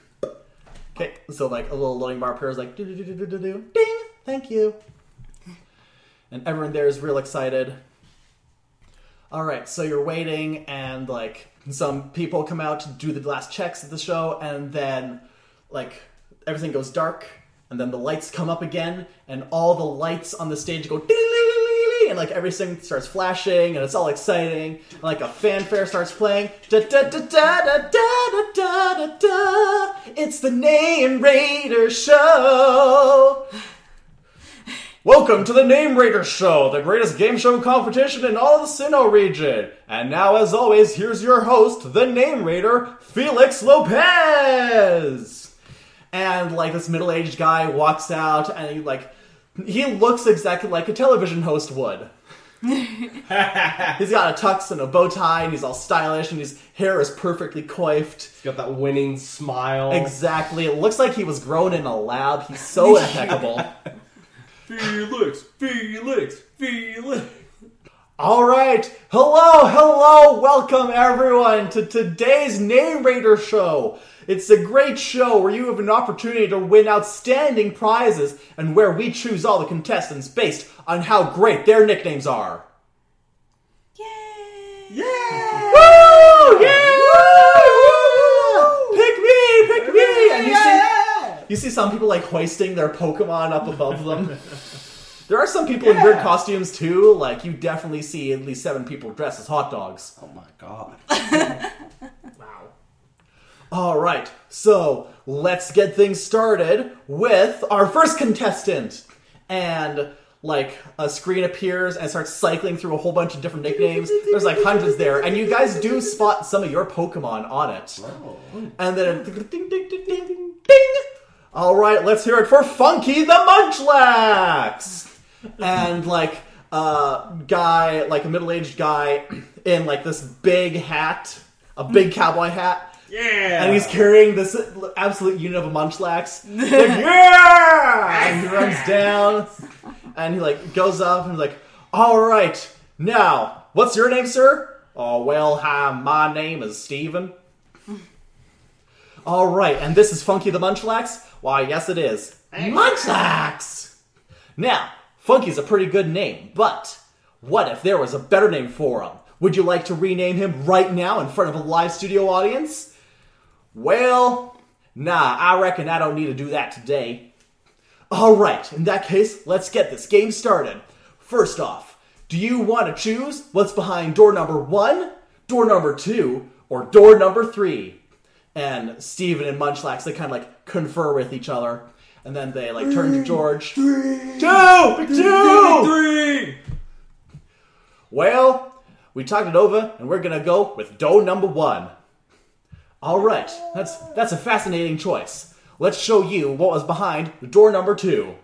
Okay, so like a little loading bar appears like do do do do do do do ding, thank you. And everyone there is real excited. Alright, so you're waiting and like some people come out to do the last checks of the show and then like everything goes dark and then the lights come up again and all the lights on the stage go and like everything starts flashing and it's all exciting and like a fanfare starts playing. It's the name rater show Welcome to the Name Rater Show, the greatest game show competition in all of the Sinnoh region. And now, as always, here's your host, the Name Rater, Felix Lopez. And like this middle-aged guy walks out, and he like he looks exactly like a television host would. he's got a tux and a bow tie, and he's all stylish, and his hair is perfectly coiffed. He's got that winning smile. Exactly, it looks like he was grown in a lab. He's so impeccable. Felix, Felix, Felix. All right. Hello, hello. Welcome everyone to today's Name Rater show. It's a great show where you have an opportunity to win outstanding prizes and where we choose all the contestants based on how great their nicknames are. Yay! Yeah! Woo! Yeah! Pick me, pick me. And you see you see some people like hoisting their Pokemon up above them. There are some people in weird costumes too. Like you definitely see at least seven people dressed as hot dogs. Oh my god. Wow. All right, so let's get things started with our first contestant. And like a screen appears and starts cycling through a whole bunch of different nicknames. There's like hundreds there, and you guys do spot some of your Pokemon on it. Oh. And then ding ding ding ding ding ding. All right, let's hear it for Funky the Munchlax. and like a guy, like a middle-aged guy in like this big hat, a big cowboy hat. Yeah! And he's carrying this absolute unit of a munchlax. Like, yeah! And he runs down, and he like goes up and he's like, "All right, now, what's your name, sir?" Oh well, hi, my name is Steven. All right, and this is Funky the Munchlax. Why, yes, it is. Munchlax. Now, Funky's a pretty good name, but what if there was a better name for him? Would you like to rename him right now in front of a live studio audience? Well, nah, I reckon I don't need to do that today. Alright, in that case, let's get this game started. First off, do you want to choose what's behind door number one, door number two, or door number three? And Steven and Munchlax, they kind of like confer with each other. And then they like turn to George. Two! Pick two! Three! Well, we talked it over, and we're gonna go with door number one. All right, that's that's a fascinating choice. Let's show you what was behind door number two.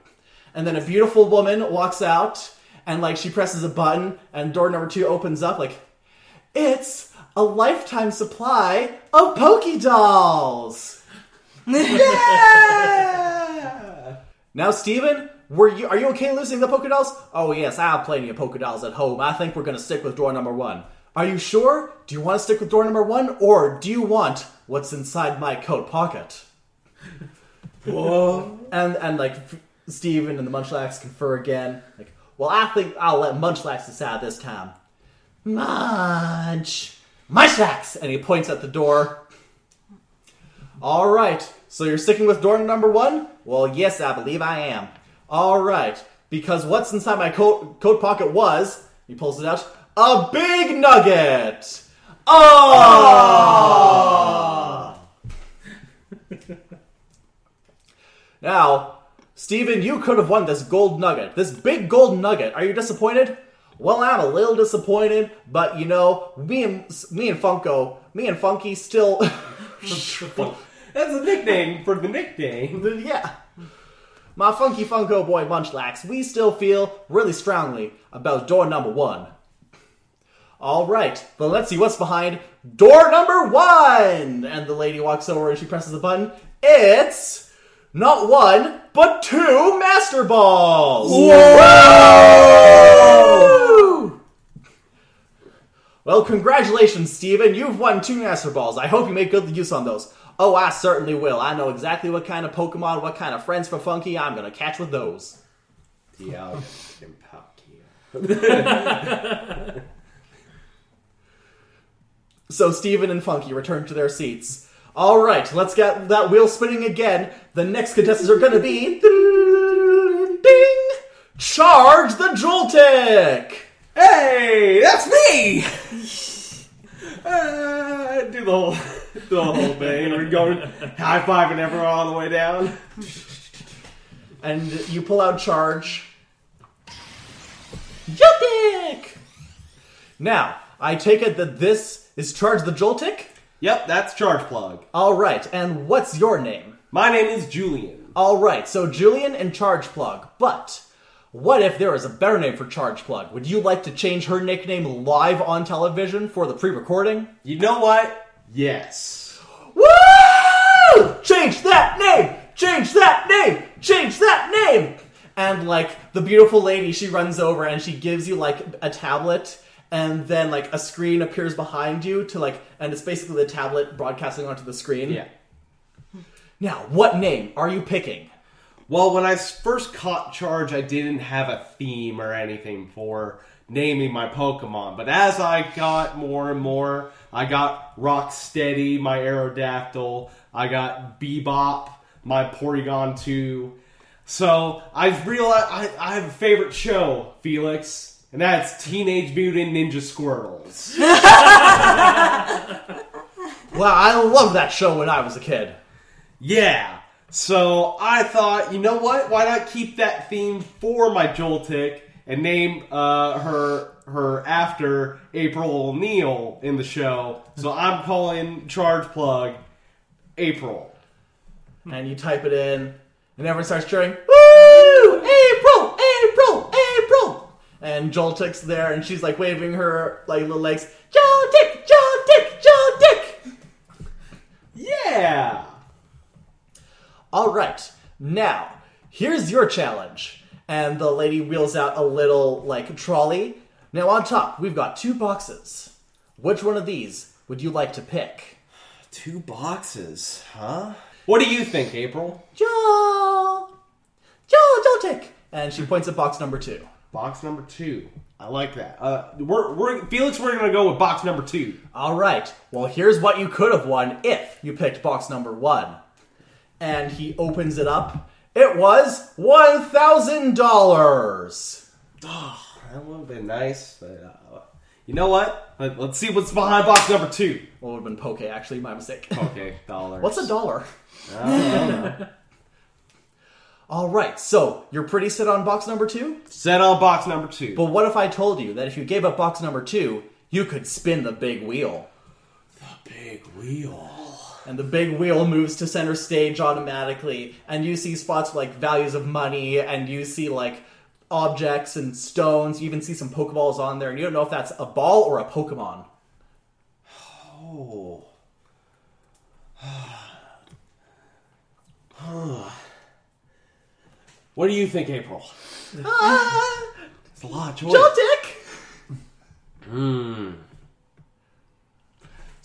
And then a beautiful woman walks out, and like she presses a button, and door number two opens up. Like, it's a lifetime supply of Poké Dolls. Yeah! Now, Steven, were you are you okay losing the Poké Dolls? Oh yes, I have plenty of Poké Dolls at home. I think we're gonna stick with door number one. Are you sure? Do you want to stick with door number one, or do you want what's inside my coat pocket? Whoa. And and like Steven and the Munchlax confer again. Like, well, I think I'll let Munchlax decide this time. Munch. Munchlax! And he points at the door. All right, so you're sticking with door number one? Well, yes, I believe I am. All right, because what's inside my coat, coat pocket was, he pulls it out, a big nugget! Oh! now, Steven, you could have won this gold nugget, this big gold nugget. Are you disappointed? Well, I'm a little disappointed, but you know, me and me and Funko, me and Funky still, That's a nickname for the nickname. yeah. My Funky Funko boy Munchlax, we still feel really strongly about door number one. All right, but let's see what's behind door number one. And the lady walks over and she presses the button. It's not one, but two Master Balls. Whoa! Well, congratulations, Steven. You've won two Master Balls. I hope you make good use on those. Oh, I certainly will. I know exactly what kind of Pokemon, what kind of friends for Funky I'm gonna catch with those. Yeah. So Steven and Funky return to their seats. All right, let's get that wheel spinning again. The next contestants are going to be ding, charge the Joltik. Hey, that's me. Uh, do the whole, do the whole thing. We're going high fiving everyone all the way down. And you pull out charge. Joltik. Now, I take it that this is charge the Joltik. Yep, that's charge plug. All right, and what's your name? My name is Julian. All right, so Julian and Charge Plug. But what if there is a better name for Charge Plug? Would you like to change her nickname live on television for the pre-recording? You know what? Yes. Woo! Change that name! Change that name! Change that name! And like the beautiful lady, she runs over and she gives you like a tablet, and then like a screen appears behind you to like, and it's basically the tablet broadcasting onto the screen. Yeah. Now, what name are you picking? Well, when I first caught Charge, I didn't have a theme or anything for naming my Pokemon. But as I got more and more, I got Rocksteady, my Aerodactyl. I got Bebop, my Porygon 2. So I've realized I, I have a favorite show, Felix, and that's Teenage Mutant Ninja Squirtles. Well, I loved that show when I was a kid. Yeah. So I thought, you know what? Why not keep that theme for my Joltik and name uh, her her after April O'Neil in the show? So I'm calling Charge Plug April. and you type it in, and everyone starts cheering, Woo! April! April! April! And Joltik's there, and she's like waving her like little legs, Joltik! Joltik! Joltik! Yeah. All right, now here's your challenge. And the lady wheels out a little like trolley. Now on top, we've got two boxes. Which one of these would you like to pick? Two boxes, huh? What do you think, April? Joel! Joel Joltik! And she points at box number two. Box number two. I like that. Uh, we're, we're Felix. We're gonna go with box number two. All right. Well, here's what you could have won if you picked box number one. And he opens it up. It was one thousand dollars. That would have been nice, but uh, you know what? Let, let's see what's behind box number two. Well, it would have been poke. Actually, my mistake. Okay, dollars. What's a dollar? I don't know. All right. So you're pretty set on box number two. Set on box number two. But what if I told you that if you gave up box number two, you could spin the big wheel? The big wheel. And the big wheel moves to center stage automatically and you see spots like values of money and you see like objects and stones you even see some pokeballs on there and you don't know if that's a ball or a pokemon Oh. what do you think, April? ah, It's a lot of choice. Joltik! Hmm.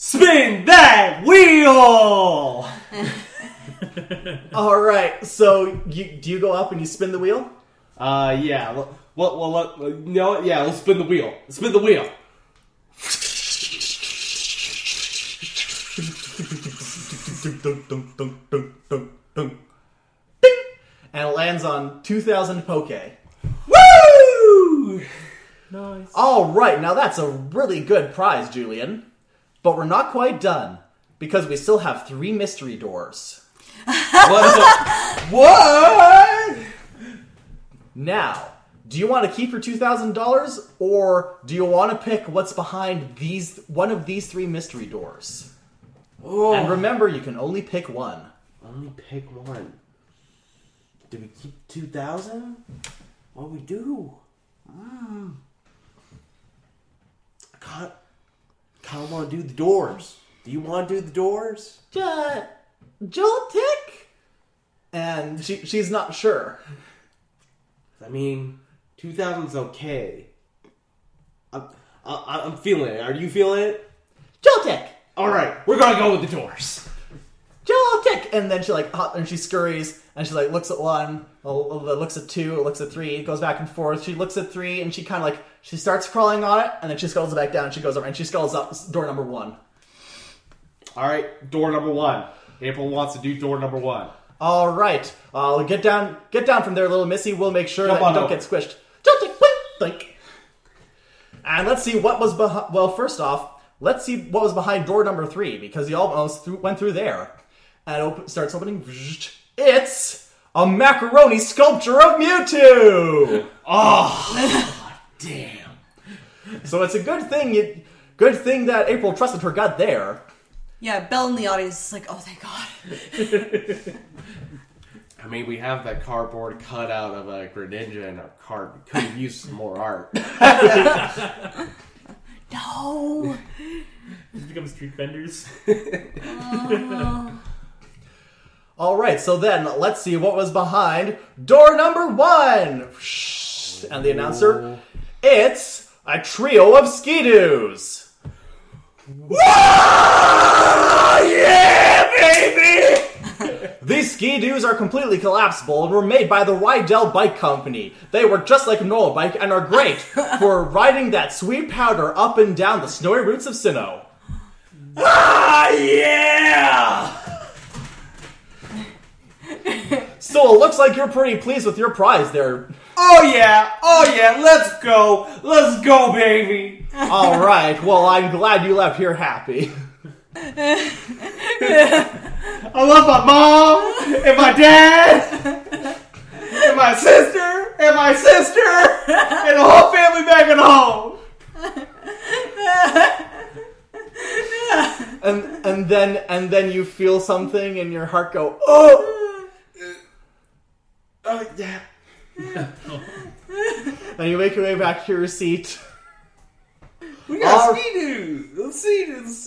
Spin that wheel! all right so you, do you go up and you spin the wheel Uh, yeah. Well, well, well, let- you know what? Yeah, let's spin the wheel. Spin the wheel. And it lands on 2,000 Poke. Woo! Nice. All right, now that's a really good prize, Julian. But we're not quite done because we still have three mystery doors. What? what? Now, do you want to keep your two thousand dollars, or do you want to pick what's behind these one of these three mystery doors? Oh, And remember, you can only pick one. only pick one. Do we keep two thousand? What we do? Mm. I can't. Kind of want to do the doors. Do you want to do the doors? Uh, tick. And she she's not sure. I mean, two thousand's okay. I'm, I, I'm feeling it. Are you feeling it? Joltik, All right, we're gonna go with the doors. Joltik, and then she like hop and she scurries and she like looks at one, uh, looks at two, looks at three, goes back and forth. She looks at three and she kind of like she starts crawling on it, and then she scuttles back down. She goes over and she scuttles up door number one. All right, door number one. April wants to do door number one. All right, I'll get down, get down from there, little Missy. We'll make sure Jump that you don't over. get squished. Think. And let's see what was behind. Well, first off, let's see what was behind door number three because you almost went through there. And op- starts opening. It's a macaroni sculpture of Mewtwo. Oh, damn. So it's a good thing you, good thing that April trusted her gut there. Yeah, Belle in the audience is like, oh, thank God. I mean, we have that cardboard cutout of a Greninja in our cart. We could have used some more art. No. Just become street vendors. Uh. All right, so then let's see what was behind door number one. Shh. And the announcer, it's a trio of skidoos. yeah, baby! These skidoos are completely collapsible and were made by the Rydell Bike Company. They work just like a normal bike and are great for riding that sweet powder up and down the snowy roots of Sinnoh. ah, yeah! So it looks like you're pretty pleased with your prize there. Oh, yeah! Oh, yeah! Let's go! Let's go, baby! All right. Well, I'm glad you left here happy. I love my mom and my dad and my sister and my sister and the whole family back at home. And and then and then you feel something in your heart go, "Oh!" Yeah. And you make your way back to your seat. We got Our- ski-doos. Let's see this.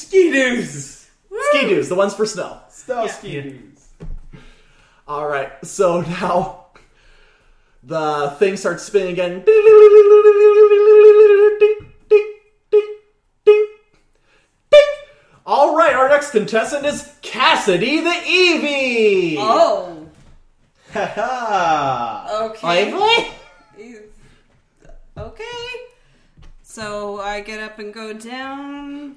Ski-doos. Ski-doos, the ones for snow. Snow Yeah. ski-doos. All right. So now the thing starts spinning again. Ding, ding, ding, ding, ding. All right, our next contestant is Cassidy the Eevee. Oh. Ha-ha. Okay. Lively? Okay. So I get up and go down.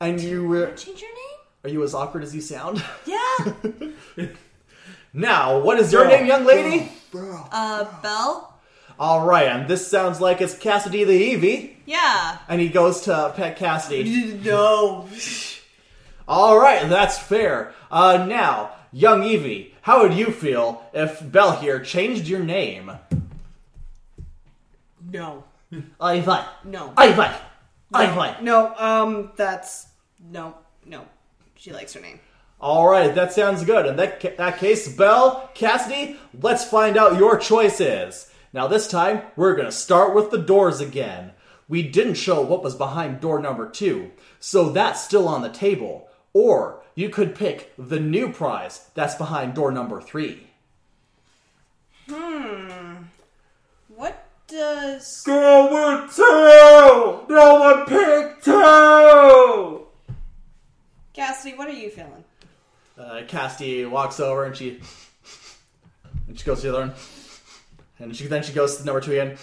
And you were, Change your name? are you as awkward as you sound? Yeah. Now, what is your Bro. name, young lady? uh, Belle? All right, and this sounds like it's Cassidy the Eevee. Yeah. And he goes to pet Cassidy. No. All right, that's fair. Uh, now, young Eevee, how would you feel if Belle here changed your name? No. Ivy. No. Ivy. Ivy. No, um, that's. No. No. She likes her name. All right, that sounds good. In that, ca- that case, Belle, Cassidy, let's find out your choices. Now, this time, we're going to start with the doors again. We didn't show what was behind door number two, so that's still on the table. Or you could pick the new prize that's behind door number three. Hmm. What does. Go with two! No one picked two! Cassidy, what are you feeling? Uh, Cassidy walks over and she and she goes to the other one, and she then she goes to number two again.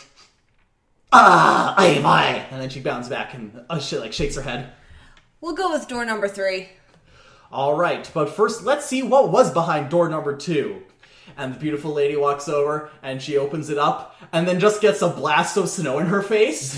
Ah, Ivy, and then she bounds back and uh, she like shakes her head. We'll go with door number three. All right, but first, let's see what was behind door number two. And the beautiful lady walks over and she opens it up and then just gets a blast of snow in her face.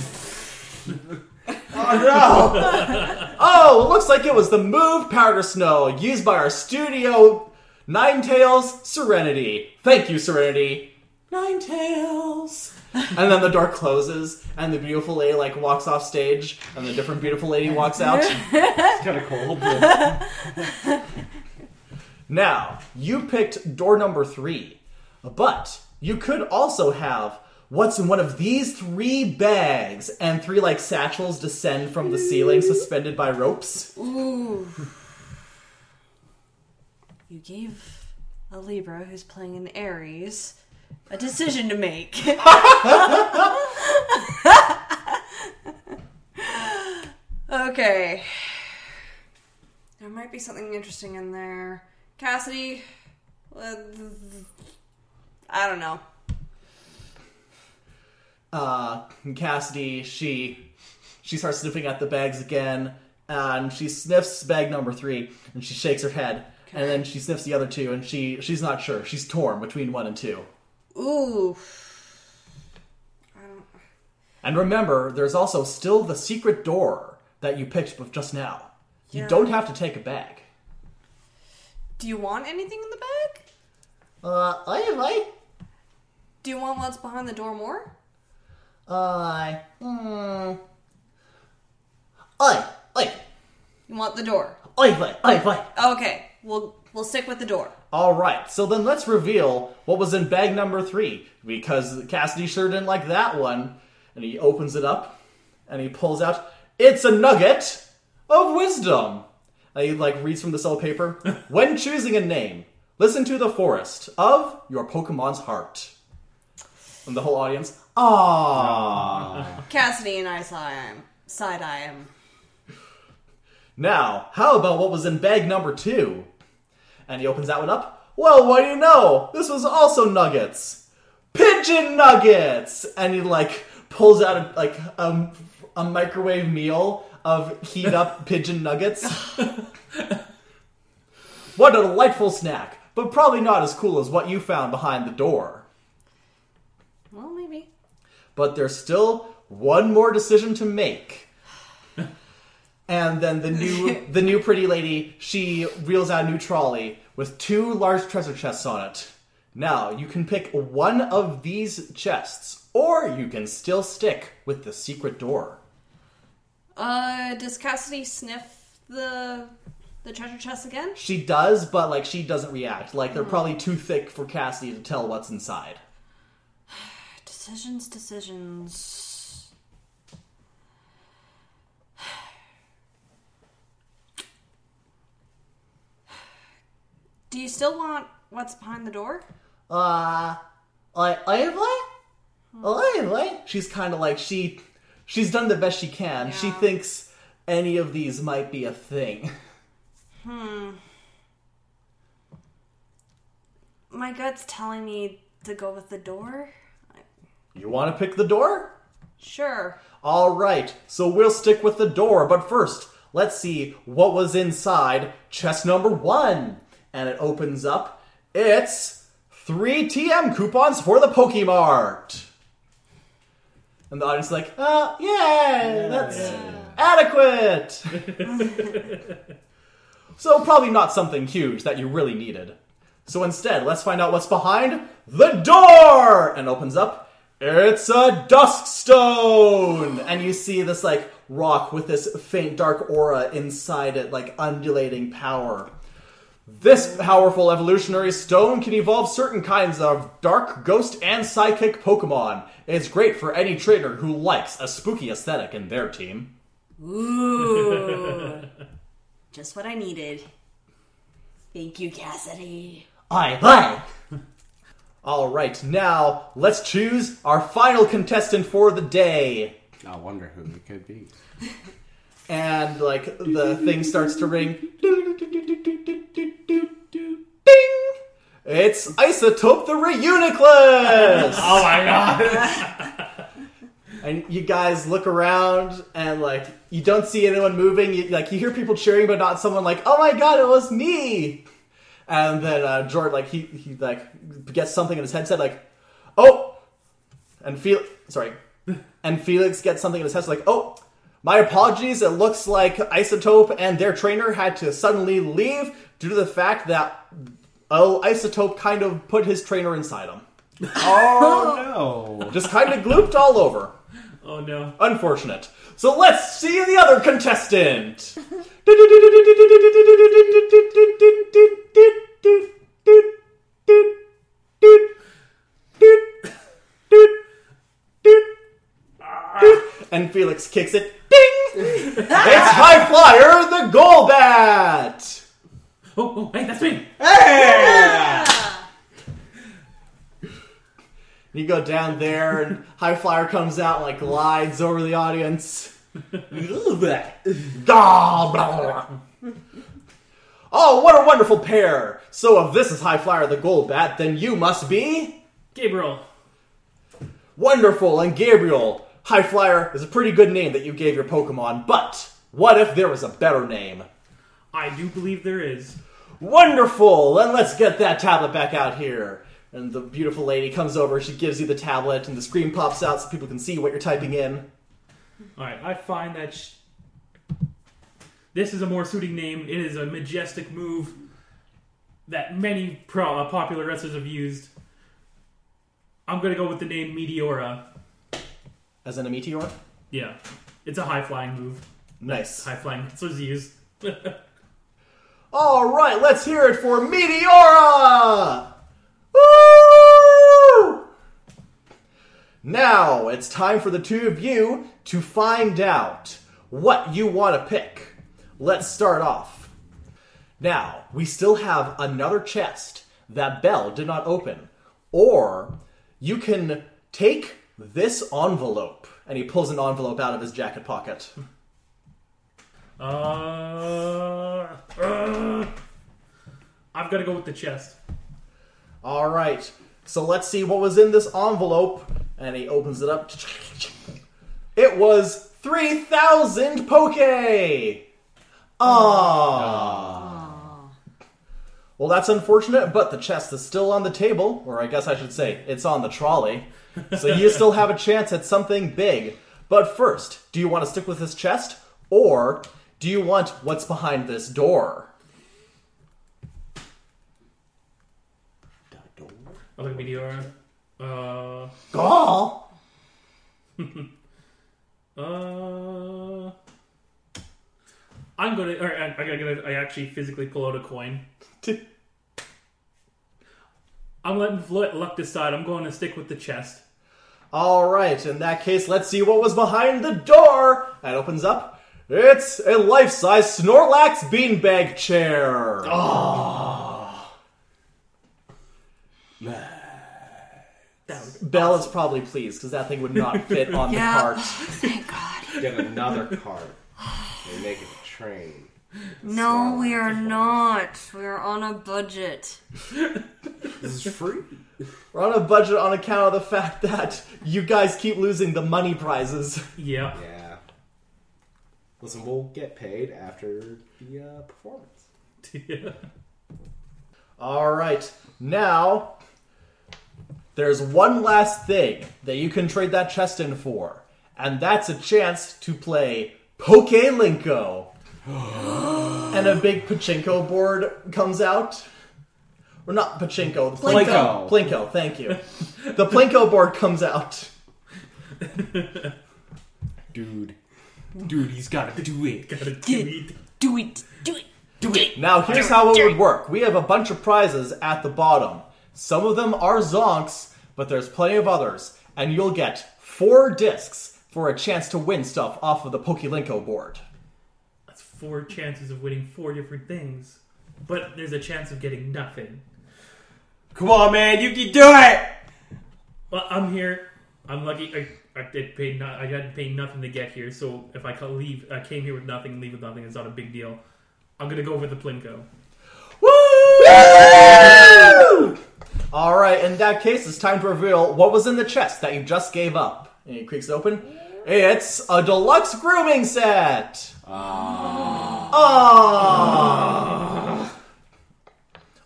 Oh no! Oh, looks like it was the move powder snow used by our studio Ninetales Serenity. Thank you, Serenity. Ninetales. And then the door closes, and the beautiful lady like walks off stage, and the different beautiful lady walks out. it's kind of cold. but- Now, you picked door number three, but you could also have what's in one of these three bags, and three like satchels descend from the ceiling suspended by ropes. Ooh. You gave a Libra who's playing an Aries a decision to make. okay. There might be something interesting in there. Cassidy, uh, I don't know. uh, Cassidy, she she starts sniffing at the bags again, and she sniffs bag number three, and she shakes her head, and then she sniffs the other two, and she she's not sure. She's torn between one and two. Ooh. And remember, there's also still the secret door that you picked just now. You Yeah. don't have to take a bag. Do you want anything in the bag? Uh, I, Do you want what's behind the door more? I, hmm. I, I, You want the door? I, I, I, I. Okay, we'll we'll stick with the door. All right, so then let's reveal what was in bag number three because Cassidy sure didn't like that one, and he opens it up and he pulls out. It's a nugget of wisdom. And he like reads from the cell paper. when choosing a name, listen to the forest of your Pokemon's heart. And the whole audience, ah. Cassidy and I saw him. Side eye him. Now, how about what was in bag number two? And he opens that one up. Well, what do you know? This was also nuggets. Pigeon nuggets! And he like pulls out a, like a, a microwave meal of heat up pigeon nuggets. what a delightful snack, but probably not as cool as what you found behind the door. Well, maybe. But there's still one more decision to make. And then the new the new pretty lady, she reels out a new trolley with two large treasure chests on it. Now, you can pick one of these chests, or you can still stick with the secret door. Uh, does Cassidy sniff the the treasure chest again? She does, but like she doesn't react. Like they're probably too thick for Cassidy to tell what's inside. Decisions, decisions. Do you still want what's behind the door? Uh, I, I have like, I have like. She's kind of like she, she's done the best she can. She thinks any of these might be a thing. Hmm. My gut's telling me to go with the door. You want to pick the door? Sure. All right, so we'll stick with the door. But first, let's see what was inside chest number one. And it opens up. It's three TM coupons for the Pokemart. And the audience is like, uh, yay, that's adequate. so probably not something huge that you really needed. So instead, let's find out what's behind the door! And opens up. It's a dusk stone! And you see this like rock with this faint dark aura inside it, like undulating power. This powerful evolutionary stone can evolve certain kinds of dark, ghost, and psychic Pokemon. It's great for any trainer who likes a spooky aesthetic in their team. Ooh. Just what I needed. Thank you, Cassidy. I like. All right, now let's choose our final contestant for the day. I wonder who it could be. And like the thing starts to ring. Ding! It's Isotope the Reuniclus! Oh my god! and you guys look around and like you don't see anyone moving. You, like you hear people cheering, but not someone like, "Oh my god, it was me!" And then uh, Jordan, like he he like gets something in his headset, like, "Oh," and Felix, sorry, and Felix gets something in his headset, like, "Oh." My apologies. It looks like Isotope and their trainer had to suddenly leave due to the fact that oh, Isotope kind of put his trainer inside him. Oh no! Just kind of glooped all over. Oh no. Unfortunate. So let's see the other contestant. And Felix kicks it. It's High Flyer, the Golbat. Oh, oh, hey, that's me. Hey! You go down there, and High Flyer comes out and like glides over the audience. Gah, blah, blah. Oh, what a wonderful pair! So if this is High Flyer the Golbat, then you must be Gabriel. wonderful and Gabriel. High Flyer is a pretty good name that you gave your Pokemon, but what if there was a better name? I do believe there is. Wonderful! Then let's get that tablet back out here. And the beautiful lady comes over, she gives you the tablet, and the screen pops out so people can see what you're typing in. Alright, I find that sh- this is a more suiting name. It is a majestic move that many pro- popular wrestlers have used. I'm gonna go with the name Meteora. As in a meteor? Yeah, it's a high flying move. Nice. High flying wrestlers use. All right, let's hear it for Meteora! Woo! Now it's time for the two of you to find out what you want to pick. Let's start off. Now, we still have another chest that Belle did not open. Or you can take this envelope. And he pulls an envelope out of his jacket pocket. Uh, uh, I've got to go with the chest. All right. So let's see what was in this envelope. And he opens it up. It was 3,000 Poke! Ah. Well, that's unfortunate, but the chest is still on the table, or I guess I should say, it's on the trolley. So you still have a chance at something big. But first, do you want to stick with this chest, or do you want what's behind this door? I like Meteora. Uh, Gaw! uh, I'm gonna. Or I, I gotta. I actually physically pull out a coin. I'm letting let luck decide. I'm going to stick with the chest. All right, in that case, let's see what was behind the door. That opens up. It's a life-size Snorlax beanbag chair. Ah. Belle is probably pleased because that thing would not fit on Yeah. the cart. Oh, thank God. Get another cart. They make it a train. No, we are not. We are on a budget. This is free. We're on a budget on account of the fact that you guys keep losing the money prizes. Yeah. Yeah. Listen, we'll get paid after the uh, performance. yeah. All right, now there's one last thing that you can trade that chest in for, and that's a chance to play Pokelinko. and a big pachinko board comes out. Or not pachinko, the Plinko. Plinko. Plinko, thank you. the Plinko board comes out. Dude. Dude, he's gotta do it. Gotta do it. Do it. Do it. Do it. Now, here's how it would work. We have a bunch of prizes at the bottom. Some of them are zonks, but there's plenty of others. And you'll get four discs for a chance to win stuff off of the Pokelinko board. That's four chances of winning four different things, but there's a chance of getting nothing. Come on, man, you can do it! Well, I'm here. I'm lucky. I, I did pay. No, I had to pay nothing to get here. So if I leave, I came here with nothing and leave with nothing. It's not a big deal. I'm gonna go with the Plinko. Woo! All right, in that case, it's time to reveal what was in the chest that you just gave up. And he creaks open. It's a deluxe grooming set. Ah.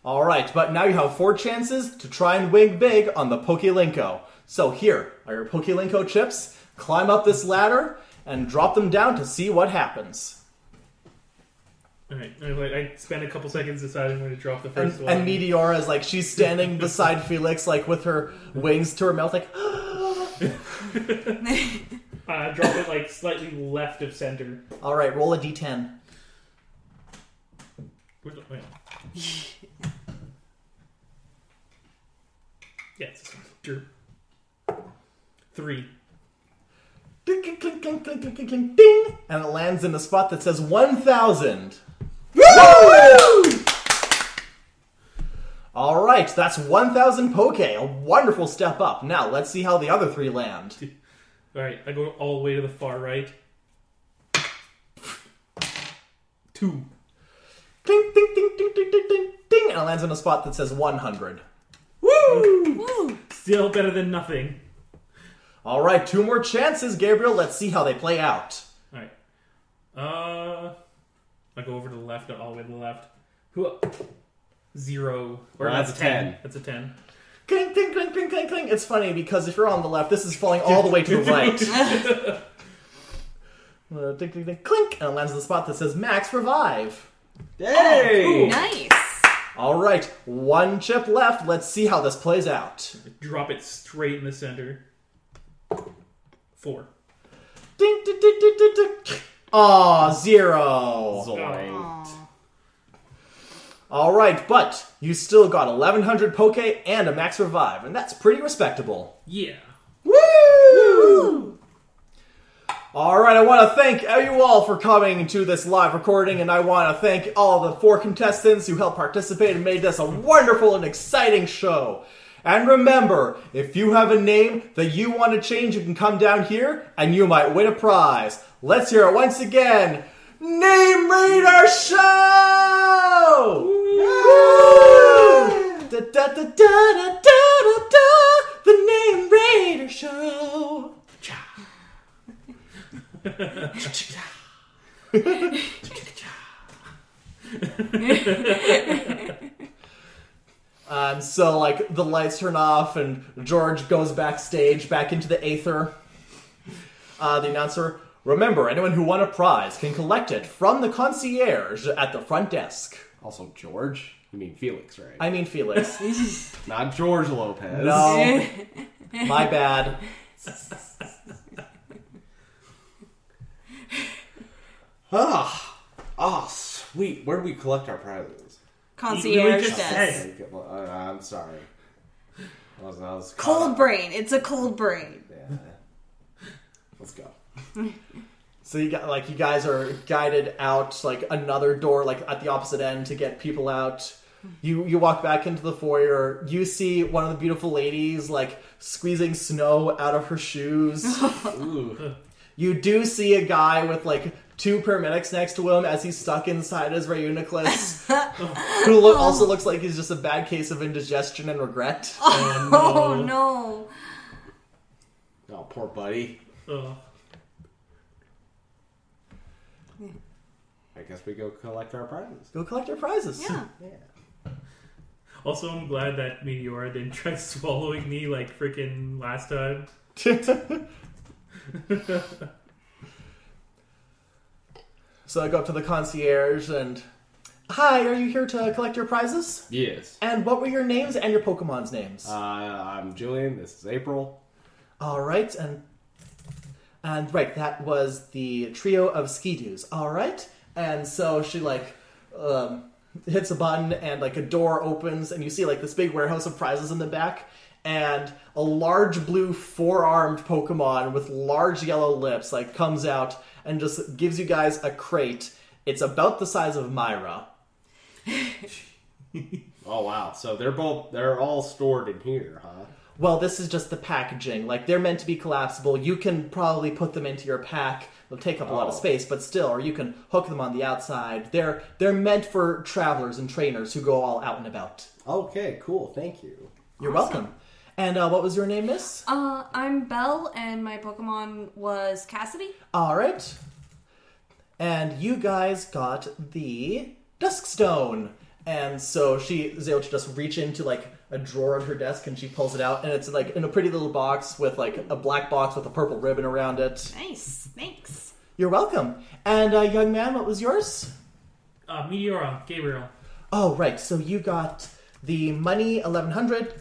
All right, but now you have four chances to try and win big on the Pokelinko. So here are your Pokelinko chips. Climb up this ladder and drop them down to see what happens. All right, I, like, I spent a couple seconds deciding when to drop the And, first one. and Meteora is like she's standing beside Felix, like with her wings to her mouth, like. uh, drop it like slightly left of center. All right, roll a d10. Where's the, wait. yeah, it's this one. Sure. Three. Ding, clink, clink, clink, clink, clink, clink, clink, ding, and it lands in a spot that says 1,000. Woo! All right, that's 1,000 poke. A wonderful step up. Now, let's see how the other three land. All right, I go all the way to the far right. Two. Ding, ding, ding, ding, ding, ding, ding, ding, and it lands in a spot that says 100. Woo! Still better than nothing. All right, two more chances, Gabriel. Let's see how they play out. All right. Uh, I go over to the left, all the way to the left. Who? Zero. Or Well, that's, that's a a ten. 10. That's a ten. Clink, clink, clink, clink, clink, clink. It's funny because if you're on the left, this is falling all the way to the right. Uh, ding, ding, ding, clink, and it lands in the spot that says max revive. Hey! Oh, nice. All right, one chip left. Let's see how this plays out. Drop it straight in the center. Four. Ding, ding, ding, ding, ding, ding. Aw, zero. Zoink. All right, but you still got 1100 poke and a max revive, and that's pretty respectable. Yeah. Woo! All right, I want to thank you all for coming to this live recording, and I want to thank all the four contestants who helped participate and made this a wonderful and exciting show. And remember, if you have a name that you want to change, you can come down here and you might win a prize. Let's hear it once again. Name Rater Show! Da, da, da, da, da, da, da, da, the Name Rater Show. Um, so like the lights turn off and George goes backstage back into the aether. Uh, the announcer, remember, anyone who won a prize can collect it from the concierge at the front desk. Also, George? You mean Felix, right? I mean Felix. Not George Lopez. No, my bad. Ah, oh, sweet. Where do we collect our prizes? Concierge just desk. said. Okay, well, uh, I'm sorry. I was, I was caught Cold up. brain. It's a cold brain. Yeah. Let's go. So you got like you guys are guided out like another door like at the opposite end to get people out. You you walk back into the foyer. You see one of the beautiful ladies like squeezing snow out of her shoes. Ooh. You do see a guy with like two paramedics next to him as he's stuck inside his Reuniclus, who lo- also oh. looks like he's just a bad case of indigestion and regret. Oh uh, no. Oh, poor buddy. Ugh. I guess we go collect our prizes. Go collect your prizes. Yeah. Also, I'm glad that Meteora didn't try swallowing me like freaking last time. So I go up to the concierge and, hi, are you here to collect your prizes? Yes. And what were your names and your Pokemon's names? Uh, I'm Julian. This is April. All right, and and right, that was the trio of Skidoos. All right, and so she like um, hits a button, and like a door opens, and you see like this big warehouse of prizes in the back, and a large blue four-armed Pokemon with large yellow lips like comes out and just gives you guys a crate. It's about the size of Myra. Oh wow. So they're both they're all stored in here, huh? Well, this is just the packaging. Like they're meant to be collapsible. You can probably put them into your pack. They'll take up a lot of Oh. space, but still, or you can hook them on the outside. They're they're meant for travelers and trainers who go all out and about. Okay, cool. Thank you. You're welcome. And uh, what was your name, Miss? Uh, I'm Belle, and my Pokemon was Cassidy. All right. And you guys got the Dusk Stone. And so she is able to just reach into like a drawer on her desk and she pulls it out and it's like in a pretty little box with like a black box with a purple ribbon around it. Nice, thanks. You're welcome. And uh, young man, what was yours? Uh, Meteora, Gabriel. Oh, right. So you got the money 1100.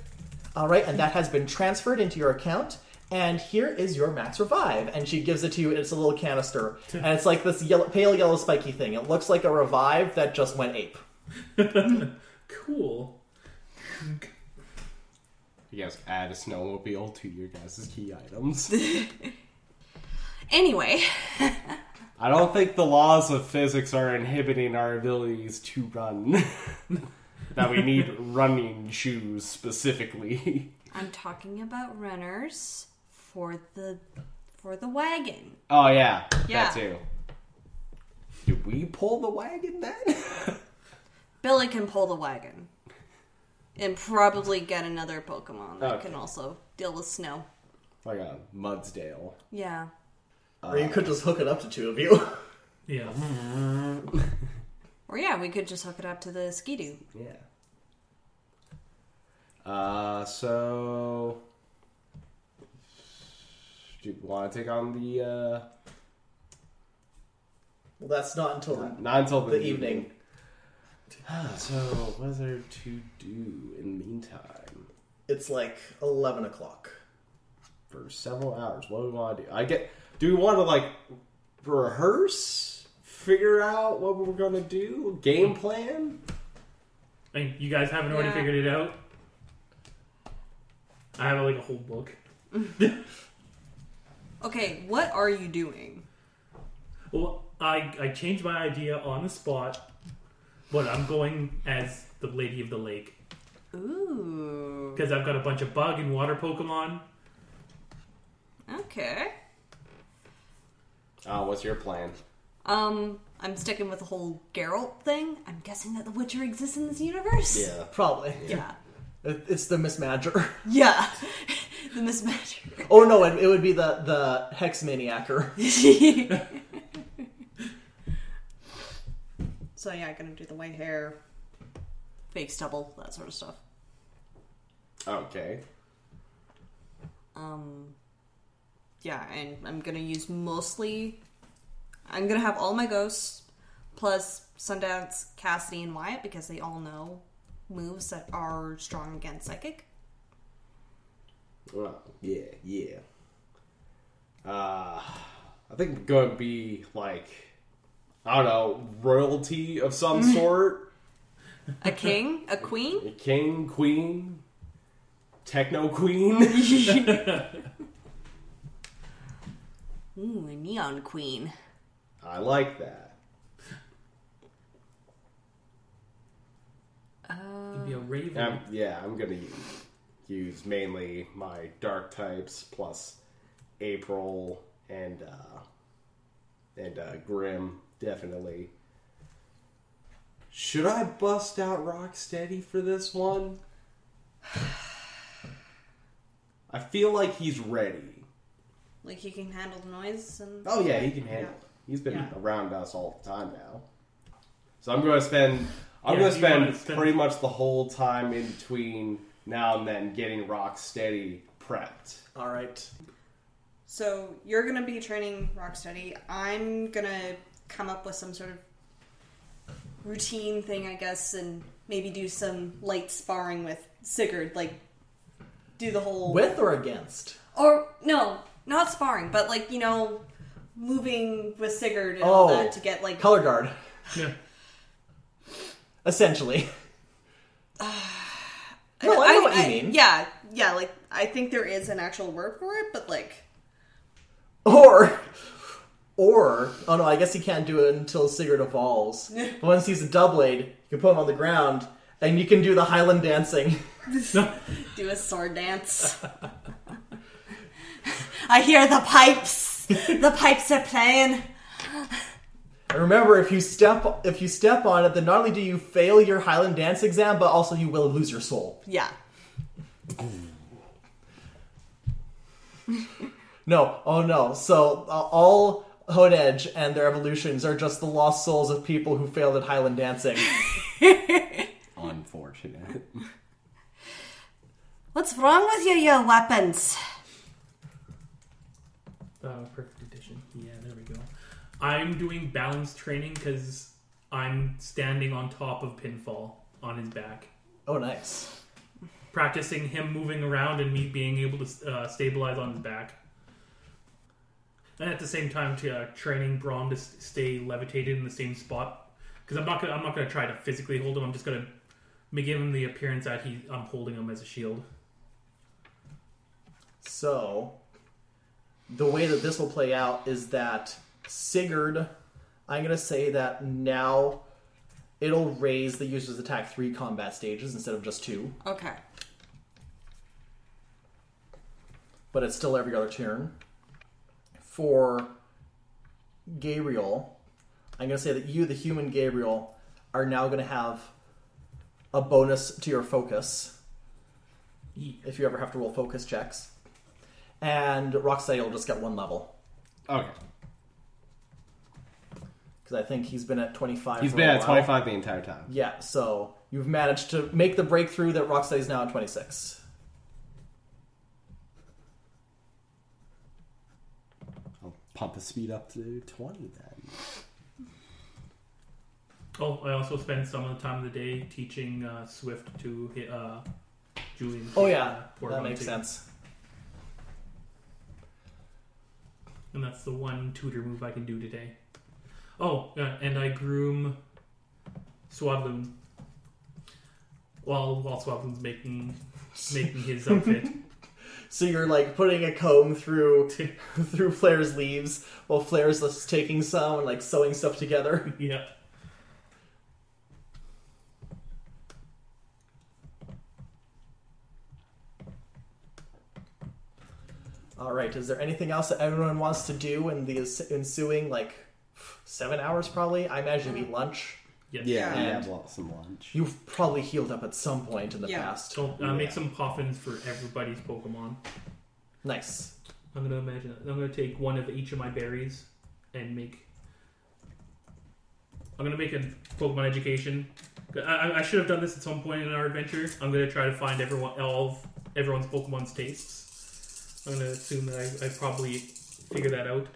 All right, and that has been transferred into your account. And here is your max revive. And she gives it to you. It's a little canister. And it's like this yellow, pale yellow spiky thing. It looks like a revive that just went ape. Cool. You guys add a snowmobile to your guys' key items. Anyway, I don't think the laws of physics are inhibiting our abilities to run. that we need running shoes specifically. I'm talking about runners for the for the wagon. Oh yeah, Yeah. that too. Did we pull the wagon then? Billy can pull the wagon. And probably get another Pokemon that Okay. can also deal with snow. like a Mudsdale. Yeah. or you uh, could just hook it up to two of you. Yeah. Or yeah, we could just hook it up to the Skidoo. Yeah. Uh, so do you want to take on the uh, well, that's not until the, not until the, the evening. Ah, so what is there to do in the meantime? It's like 11 o'clock. For several hours, what do we want to do? I get. Do we want to like rehearse, figure out what we're gonna do, game plan? I mean, you guys haven't already Yeah. figured it out. I have like a whole book. Okay, what are you doing? Well, I I changed my idea on the spot, but I'm going as the Lady of the Lake Ooh. because I've got a bunch of bug and water Pokemon. Okay. Uh, what's your plan? Um, I'm sticking with the whole Geralt thing. I'm guessing that the Witcher exists in this universe. Yeah. Probably. Yeah. It- It's the Mismadger. Yeah. the mismatch. oh no, it, it would be the, the Hex Maniacer. So yeah, I'm gonna do the white hair. Fake stubble, that sort of stuff. Okay. Um, yeah, and I'm gonna use mostly. I'm gonna have all my ghosts plus Sundance, Cassidy, and Wyatt because they all know moves that are strong against psychic. Well, yeah, yeah. Uh, I think we're to be like, I don't know, royalty of some sort. A king, a queen. A king, queen, techno queen. Ooh, a neon queen. I like that. It'd be a Raven. Um, yeah, I'm gonna use, use mainly my dark types plus April and uh, and uh, Grim definitely. Should I bust out Rocksteady for this one? I feel like he's ready. Like he can handle the noise and Oh yeah, he can handle Yeah. it. He's been Yeah. around us all the time now. So I'm going to spend. I'm Yeah, going to spend, spend- pretty much the whole time in between now and then getting Rocksteady prepped. All right. So you're gonna be training Rocksteady. I'm gonna come up with some sort of routine thing, I guess, and maybe do some light sparring with Sigurd. Like do the whole With or against? or no, not sparring, but like you know, moving with Sigurd and all Oh, that to get like Color guard, Yeah. essentially. No, I know what you mean. Yeah, yeah. Like I think there is an actual word for it, but like Or, or, oh no, I guess he can't do it until Sigurd evolves. But Once he's a Doublade, you can put him on the ground, and you can do the Highland dancing. do a sword dance. I hear the pipes. The pipes are playing. And remember, if you step if you step on it, then not only do you fail your Highland dance exam, but also you will lose your soul. Yeah. No, oh no. So uh, all Honedge and their evolutions are just the lost souls of people who failed at Highland dancing. Unfortunate. What's wrong with you, you weapons? Uh, perfect addition. Yeah, there we go. I'm doing balance training because I'm standing on top of Pinfall on his back, Oh, nice. practicing him moving around and me being able to uh, stabilize on his back. And at the same time, to, uh, training Braun to s- stay levitated in the same spot because I'm not gonna I'm not gonna try to physically hold him. I'm just gonna give him the appearance that he I'm holding him as a shield. So, the way that this will play out is that Sigurd, I'm going to say that now it'll raise the user's attack three combat stages instead of just two, Okay. but it's still every other turn. For Gabriel, I'm going to say that you, the human Gabriel, are now going to have a bonus to your focus if you ever have to roll focus checks. And Rocksteady will just get one level. Okay. because I think he's been at 25. He's for been a at while. 25 the entire time. Yeah, so you've managed to make the breakthrough that Rocksteady's now at 26. I'll pump his speed up to 20 then. Oh, I also spend some of the time of the day teaching uh, Swift to hit uh, Julian. Oh uh, yeah, for that makes too. sense. And that's the one tutor move I can do today. Oh, yeah, and I groom Swadloon while while Swadloon's making making his outfit. So you're like putting a comb through through Flair's leaves while Flair's just taking some and like sewing stuff together. yeah. All right, is there anything else that everyone wants to do in the ensuing like seven hours? Probably. I imagine it'd be lunch. Yes. Yeah, Yeah. we have lo- some lunch. You've probably healed up at some point in the Yeah. past. So uh, make Yeah. some poffins for everybody's Pokemon. Nice. I'm gonna imagine. I'm gonna take one of each of my berries and make. I'm gonna make a Pokemon education. I, I- I should have done this at some point in our adventure. I'm gonna try to find everyone, all of everyone's Pokemon's tastes. I'm gonna assume that I, I probably figure that out.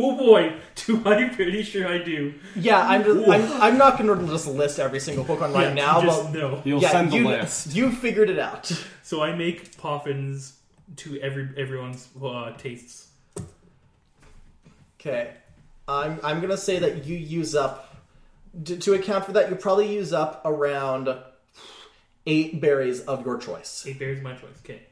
Oh boy, do I pretty sure I do. Yeah, I'm just, I'm, I'm not going to just list every single Pokemon right Yeah, now, just but no. You'll yeah, send the you, list. You figured it out. So I make Poffins to every everyone's uh, tastes. Okay, I'm I'm gonna say that you use up to, to account for that. You probably use up around eight berries of your choice. Eight berries, my choice. Okay.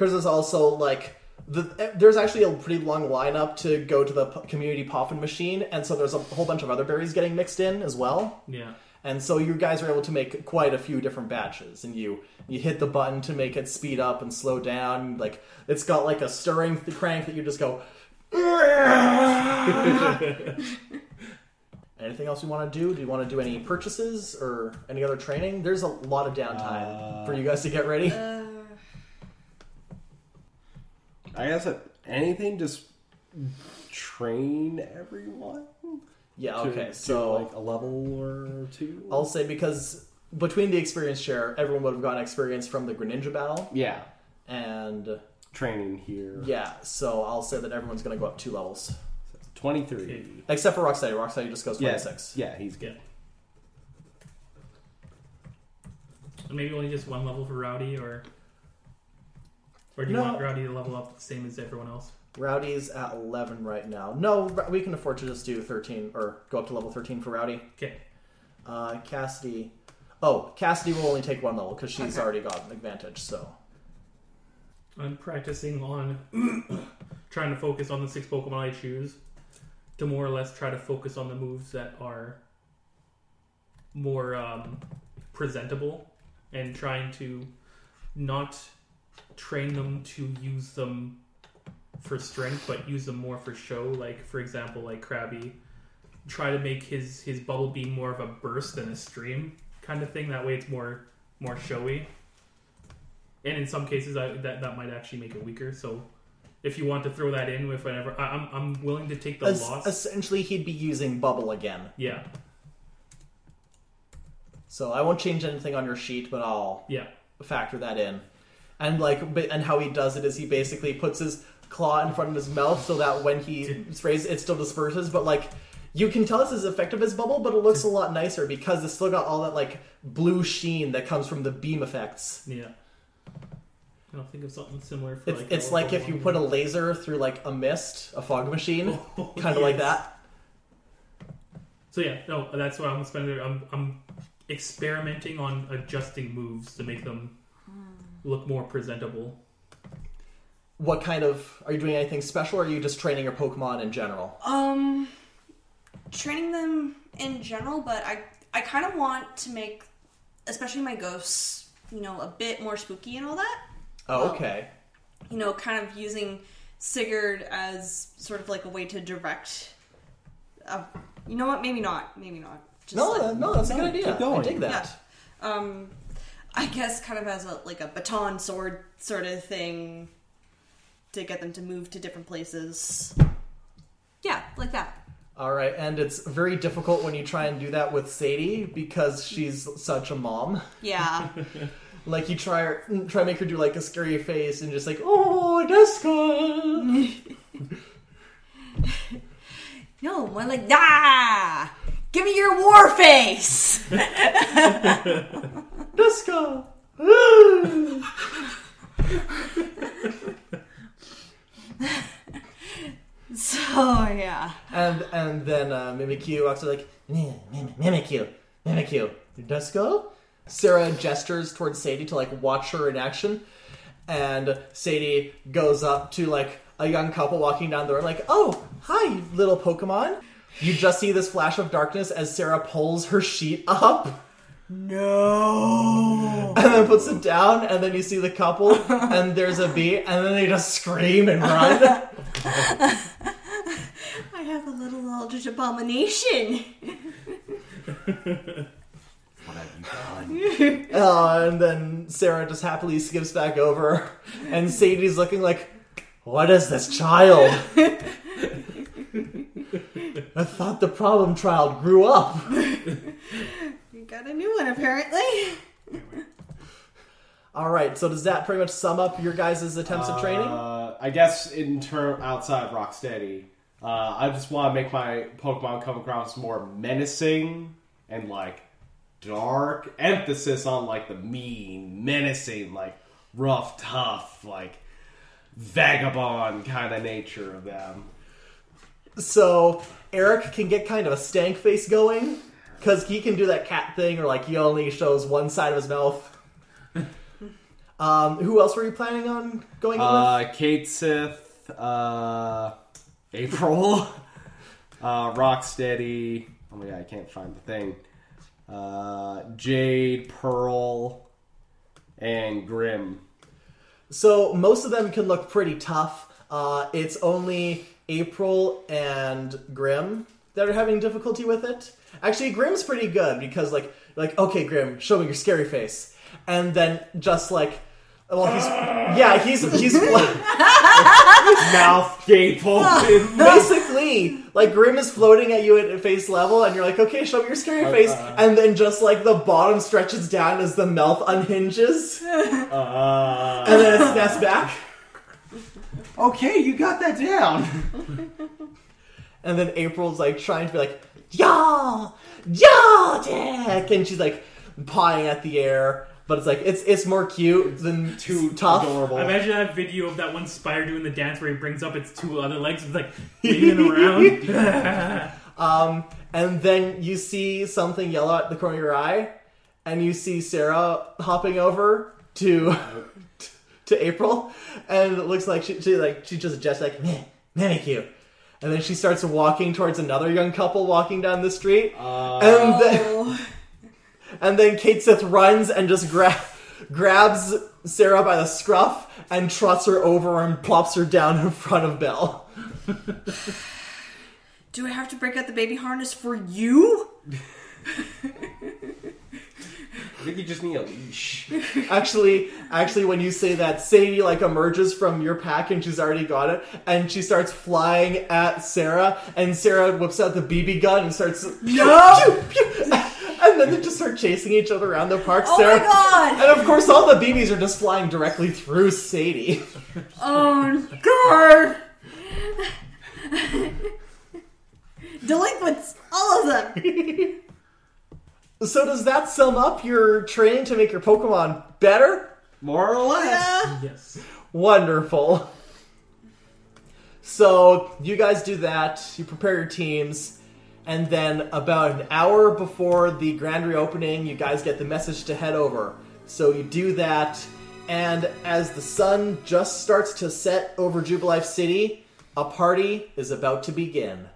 Because there's also like the there's actually a pretty long lineup to go to the p- community poffin machine, and so there's a whole bunch of other berries getting mixed in as well. Yeah. And so you guys are able to make quite a few different batches, and you you hit the button to make it speed up and slow down. Like it's got like a stirring th- crank that you just go. Anything else you want to do? Do you want to do any purchases or any other training? There's a lot of downtime Uh, for you guys to get ready. Uh, I guess that anything, just train everyone. yeah, to- okay. to, So like a level or two. I'll say because between the experience share, everyone would have gotten experience from the Greninja battle, yeah, and training here. yeah, so I'll say that everyone's going to go up two levels, twenty three. Okay. except for Rocksteady. Rocksteady just goes Yeah, twenty six. yeah, he's good. Yeah. Maybe only just one level for Rowdy, or or do you No. want Rowdy to level up the same as everyone else? Rowdy's at eleven right now. No, we can afford to just do thirteen or go up to level thirteen for Rowdy. Okay. Uh, Cassidy. Oh, Cassidy will only take one level because she's Okay. already got an advantage. So I'm practicing on trying to focus on the six Pokemon I choose to more or less try to focus on the moves that are more um, presentable and trying to not train them to use them for strength but use them more for show like for example like Krabby try to make his his bubble beam more of a burst than a stream kind of thing that way it's more more showy and in some cases, I, that that might actually make it weaker. So, if you want to throw that in with whatever, I, I'm I'm willing to take the Es- loss. essentially, he'd be using bubble again. yeah, So I won't change anything on your sheet, but I'll yeah, factor that in. And like, and how he does it is he basically puts his claw in front of his mouth so that when he sprays, it still disperses. But like, you can tell this is effective as bubble, but it looks a lot nicer because it's still got all that like blue sheen that comes from the beam effects. yeah. I'll think of something similar. For It's like it's like if you put a laser through like a mist, a fog machine, Oh, kind of like that. So yeah, no, that's why I'm spending. I'm I'm experimenting on adjusting moves to make them look more presentable. What kind of are you doing anything special, or are you just training your Pokemon in general? Um, training them in general, but I I kind of want to make, especially my ghosts, you know, a bit more spooky and all that. Oh, Well, okay. You know, kind of using Sigurd as sort of like a way to direct. Uh, you know what? Maybe not. Maybe not. Just No, like- no, that's a good idea. keep going. I dig that. um i guess kind of as a like a baton sword sort of thing to get them to move to different places yeah like that All right, and it's very difficult when you try and do that with Sadie because she's such a mom. yeah Like you try her, try to make her do like a scary face and just like, oh, Deska. no more like ah give me your war face Deska. so yeah and and then uh, Mimikyu walks up like, "Mim- Mim- Mimikyu, Mimikyu, Deska. Sarah gestures towards Sadie to like watch her in action, and Sadie goes up to like a young couple walking down the road, like, "Oh, hi, little Pokemon." You just see this flash of darkness as Sarah pulls her sheet up. no and then puts it down, and then you see the couple, and there's a bee, and then they just scream and run. i have a little eldritch abomination What have you done? uh, and then Sarah just happily skips back over, and Sadie's looking like, "What is this child?" I thought the problem child grew up. you got a new one apparently All right, so does that pretty much sum up your guys' attempts at training? Uh, I guess in term outside of Rocksteady, uh, I just want to make my Pokemon come across more menacing and like dark. Emphasis on like the mean, menacing, like rough, tough, like vagabond kind of nature of them. So Eric can get kind of a stank face going because he can do that cat thing, or like he only shows one side of his mouth. um, who else were you planning on going in with? Uh, Kate Sith, uh, April, uh, Rocksteady. Oh my god, I can't find the thing. Uh, Jade, Pearl, and Grim. So most of them can look pretty tough. Uh, it's only April and Grim that are having difficulty with it. Actually, Grim's pretty good because like like okay, Grim, show me your scary face, and then just like. Well, he's yeah, he's he's Mouth gape open. basically like Grim is floating at you at face level, and you're like, okay, show me your scary face, and then just like the bottom stretches down as the mouth unhinges, Uh, and then it snaps back, okay, you got that down. and then April's like trying to be like, yeah, yeah, Dick, and she's like pawing at the air, but it's like it's it's more cute than Too tough. adorable. I imagine that video of that one spider doing the dance where he brings up its two other legs, and like waving around. Um, and then you see something yellow at the corner of your eye, and you see Sarah hopping over to to April, and it looks like she, she like she just just like meh, thank you, and then she starts walking towards another young couple walking down the street, and oh. then and then Kate Sith runs and just grab grabs Sarah by the scruff and trots her over and plops her down in front of Belle. do i have to break out the baby harness for you I think you just need a leash. Actually, actually, when you say that, Sadie like emerges from your pack and she's already got it, and she starts flying at Sarah, and Sarah whips out the BB gun and starts no, and then they just start chasing each other around the park. Oh Sarah, my god! and of course, all the BBs are just flying directly through Sadie. Oh god! Delinquents, all of them. So does that sum up your training to make your Pokemon better? More or less. Yeah. Yes. Wonderful. So you guys do that, you prepare your teams, and then about an hour before the grand reopening, you guys get the message to head over. So you do that, and as the sun just starts to set over Jubilife City, a party is about to begin.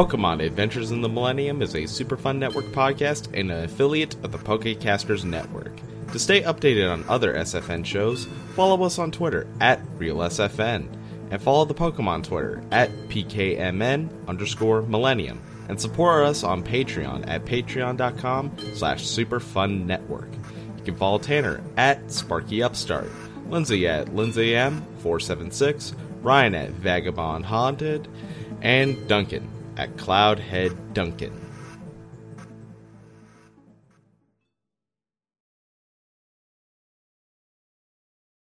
Pokemon Adventures in the Millennium is a Superfun Network podcast and an affiliate of the Pokecasters Network. To stay updated on other SFN shows, follow us on Twitter at RealSFN, and follow the Pokemon Twitter at PKMN underscore Millennium, and support us on Patreon at patreon.com slash superfunnetwork. You can follow Tanner at Sparky Upstart, Lindsay at Lindsay M476, Ryan at Vagabond Haunted, and Duncan at Cloudhead Duncan.